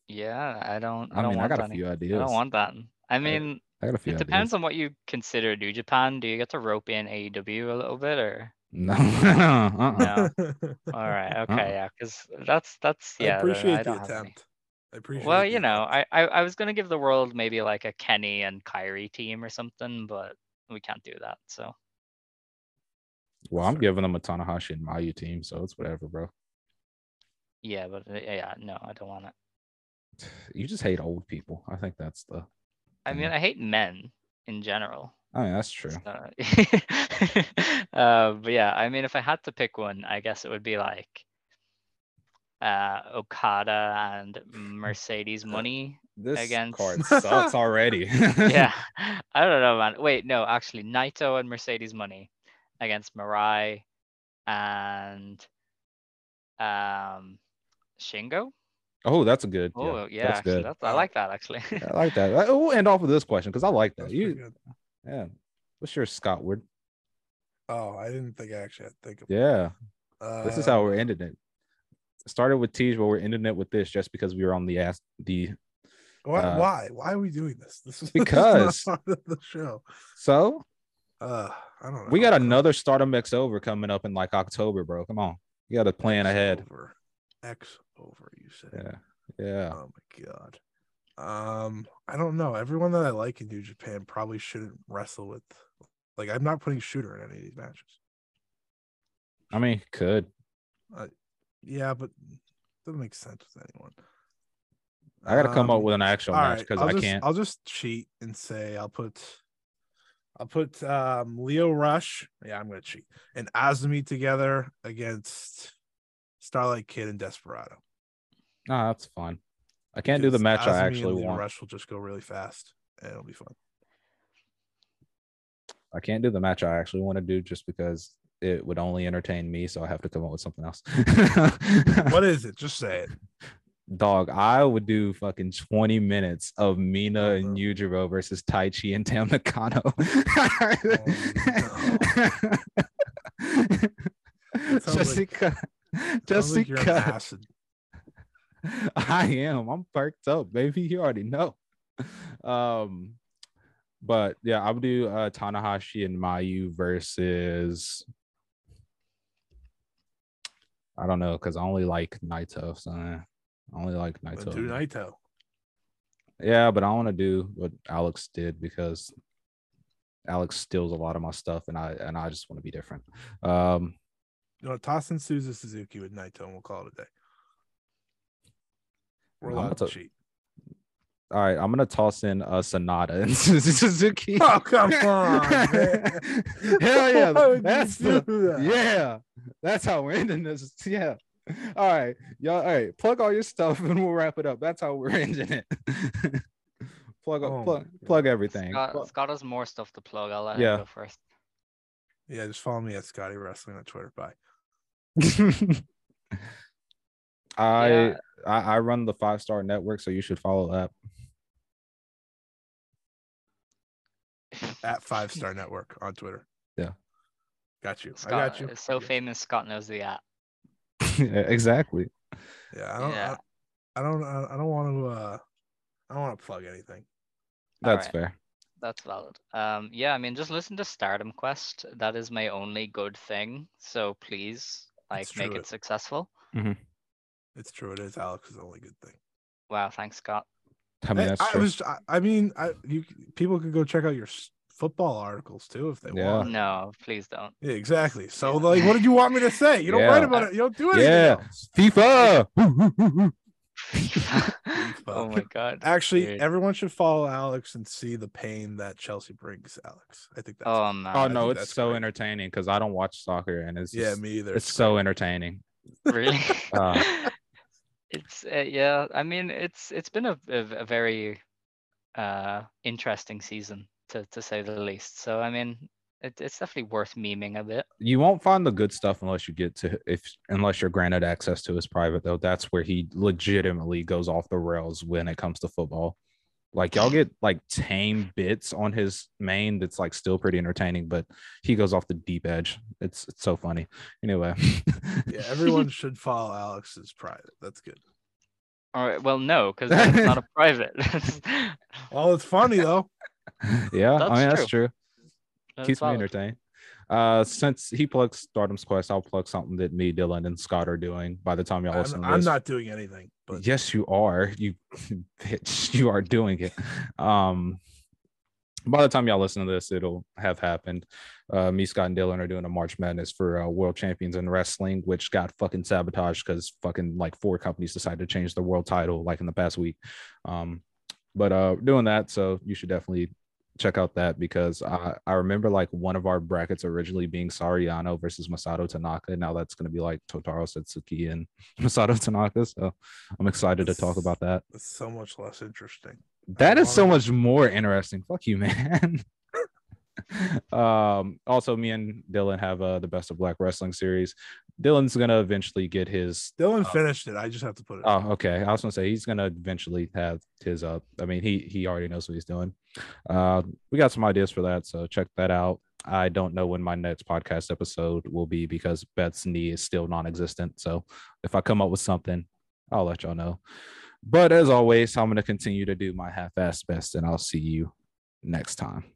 Yeah, I don't. I, I, don't mean, I want got a few ideas. I don't want that. I mean, I got a few it ideas. depends on what you consider New Japan. Do you get to rope in AEW a little bit, or No. uh-uh. no? All right, okay, Uh-uh. yeah, because that's that's I yeah. the- appreciate I the don't have any. attempt. I appreciate. Well, you know. I, I I was gonna give the world maybe like a Kenny and Kyrie team or something, but we can't do that. So Well, I'm giving them a Tanahashi and Mayu team, so it's whatever, bro. yeah, but uh, yeah, no, I don't want it. You just hate old people. I think that's the. I mean, Mm. I hate men in general. I mean, that's true. So, uh, but yeah, I mean, if I had to pick one, I guess it would be like uh, Okada and Mercedes Money. This Against- card sucks already. yeah, I don't know, man. Wait, no, actually, Naito and Mercedes Money against Mirai and um Shingo. Oh, that's a good. Oh, yeah, yeah, that's actually, good. that's, I like that actually. I like that. I- We'll end off with this question because I like that. That's You, good. yeah. What's your Scott Ward? Oh, I didn't think I actually had to think of. Yeah, this is how Uh, we're ending it. Started with Tej, but we're ending it with this just because we were on the ass the Why? uh, why? Why are we doing this? This is Because- this is not part of the show. so Uh, I don't know. we got another Stardom X over coming up in like October, bro. Come on, you got to plan X ahead. Over. X over. You said. Yeah, yeah. Oh my god. Um, I don't know. Everyone that I like in New Japan probably shouldn't wrestle with. Like, I'm not putting shooter in any of these matches. I mean, could Yeah, but doesn't make sense with anyone. I gotta come up Um, with an actual match because I'll I just, can't. I'll just cheat and say I'll put, I'll put um Lio Rush. Yeah, I'm gonna cheat and Azumi together against Starlight Kid and Desperado. No, that's fine. I can't do the match Azumi I actually want. Rush will just go really fast and it'll be fun. I can't do the match I actually want to do just because it would only entertain me. So I have to come up with something else. What is it? Just say it. Dog, I would do fucking 20 minutes of Mina Oh, and. Yujiro versus Taichi and Tam Nakano. Oh, sounds just like- because, just like because. I am. I'm perked up, baby. You already know. Um, but yeah, I would do uh Tanahashi and Mayu versus I don't know because I only like Naito, so I only like Naito. Do Naito. Yeah, but I want to do what Alex did because Alex steals a lot of my stuff, and I and I just want to be different. Um, You know, toss in Suzu Suzuki with Naito and we'll call it a day. We're I'm allowed about to to- cheat. all right, I'm gonna toss in uh, Sonata and Suzuki. Oh, come on. Hell yeah, Why would you that's the that? yeah, that's how we're ending this. Yeah. All right, y'all. All right, plug all your stuff and we'll wrap it up. That's how we're ending it. plug up, Oh plug, plug everything. Scott, Scott has more stuff to plug. I'll let Yeah. him go first. Yeah, just follow me at Scotty Wrestling on Twitter. Bye. I, Yeah. I I run the five star network, so you should follow that. At Five Star Network on Twitter. Yeah. Got you. I got you. is so Yeah. famous. Scott knows the app. exactly. Yeah, I don't. Yeah. I, I don't. I I don't want to. uh I don't want to plug anything. That's Alright. fair. That's valid. Um, yeah, I mean, just listen to Stardom Quest. That is my only good thing. So please, like, make true. it successful. Mm-hmm. It's true. It is Alex's only good thing. Wow, thanks, Scott. I mean, Hey, that's I true. was. I, I mean, I you people could go check out your football articles too if they Yeah. want. No, please don't. Yeah, exactly. So Yeah. like, what did you want me to say? You don't write about it. You don't do anything Yeah. else. FIFA. Oh my god. Actually, Weird. everyone should follow Alex and see the pain that Chelsea brings. Alex, I think that's. Oh man. Oh no, it's so great. entertaining because I don't watch soccer and it's yeah, just- me either. it's so entertaining. really Uh. it's uh, yeah i mean it's it's been a, a, a very uh interesting season to to say the least so i mean it, it's definitely worth memeing a bit You won't find the good stuff unless you get to if unless you're granted access to his private though. That's where he legitimately goes off the rails when it comes to football. Like y'all get like tame bits on his main that's like still pretty entertaining, but he goes off the deep edge. It's it's so funny. Anyway. Yeah, everyone should follow Alex's private. That's good. all right well no because it's not a private Well, it's funny though. yeah, That's I mean that's true. That's Keeps me entertained. Uh, since he plugs Stardom's Quest, I'll plug something that me, Dylan, and Scott are doing. By the time y'all listen I'm, I'm not doing anything, but yes, you are. You bitch, you are doing it. Um, by the time y'all listen to this, it'll have happened. Uh, me, Scott, and Dylan are doing a March Madness for uh, World Champions in Wrestling, which got fucking sabotaged because fucking like four companies decided to change the world title like in the past week. Um, but uh, doing that, so you should definitely check out that because I, I remember like one of our brackets originally being Sariano versus Masato Tanaka. Now that's going to be like Totaro Setsuki and Masato Tanaka. So I'm excited to talk about that. it's so much less interesting. That is so wanna- much more interesting. Fuck you, man. um, also, me and Dylan have uh, the best of Black Wrestling series. Dylan's gonna eventually get his. Dylan Uh, finished it. I just have to put it. Oh, okay. I was gonna say he's gonna eventually have his up. I mean, he he already knows what he's doing. Uh, we got some ideas for that, so check that out. I don't know when my next podcast episode will be because Beth's knee is still non-existent. So if I come up with something, I'll let y'all know. But as always, I'm gonna continue to do my half assed best, and I'll see you next time.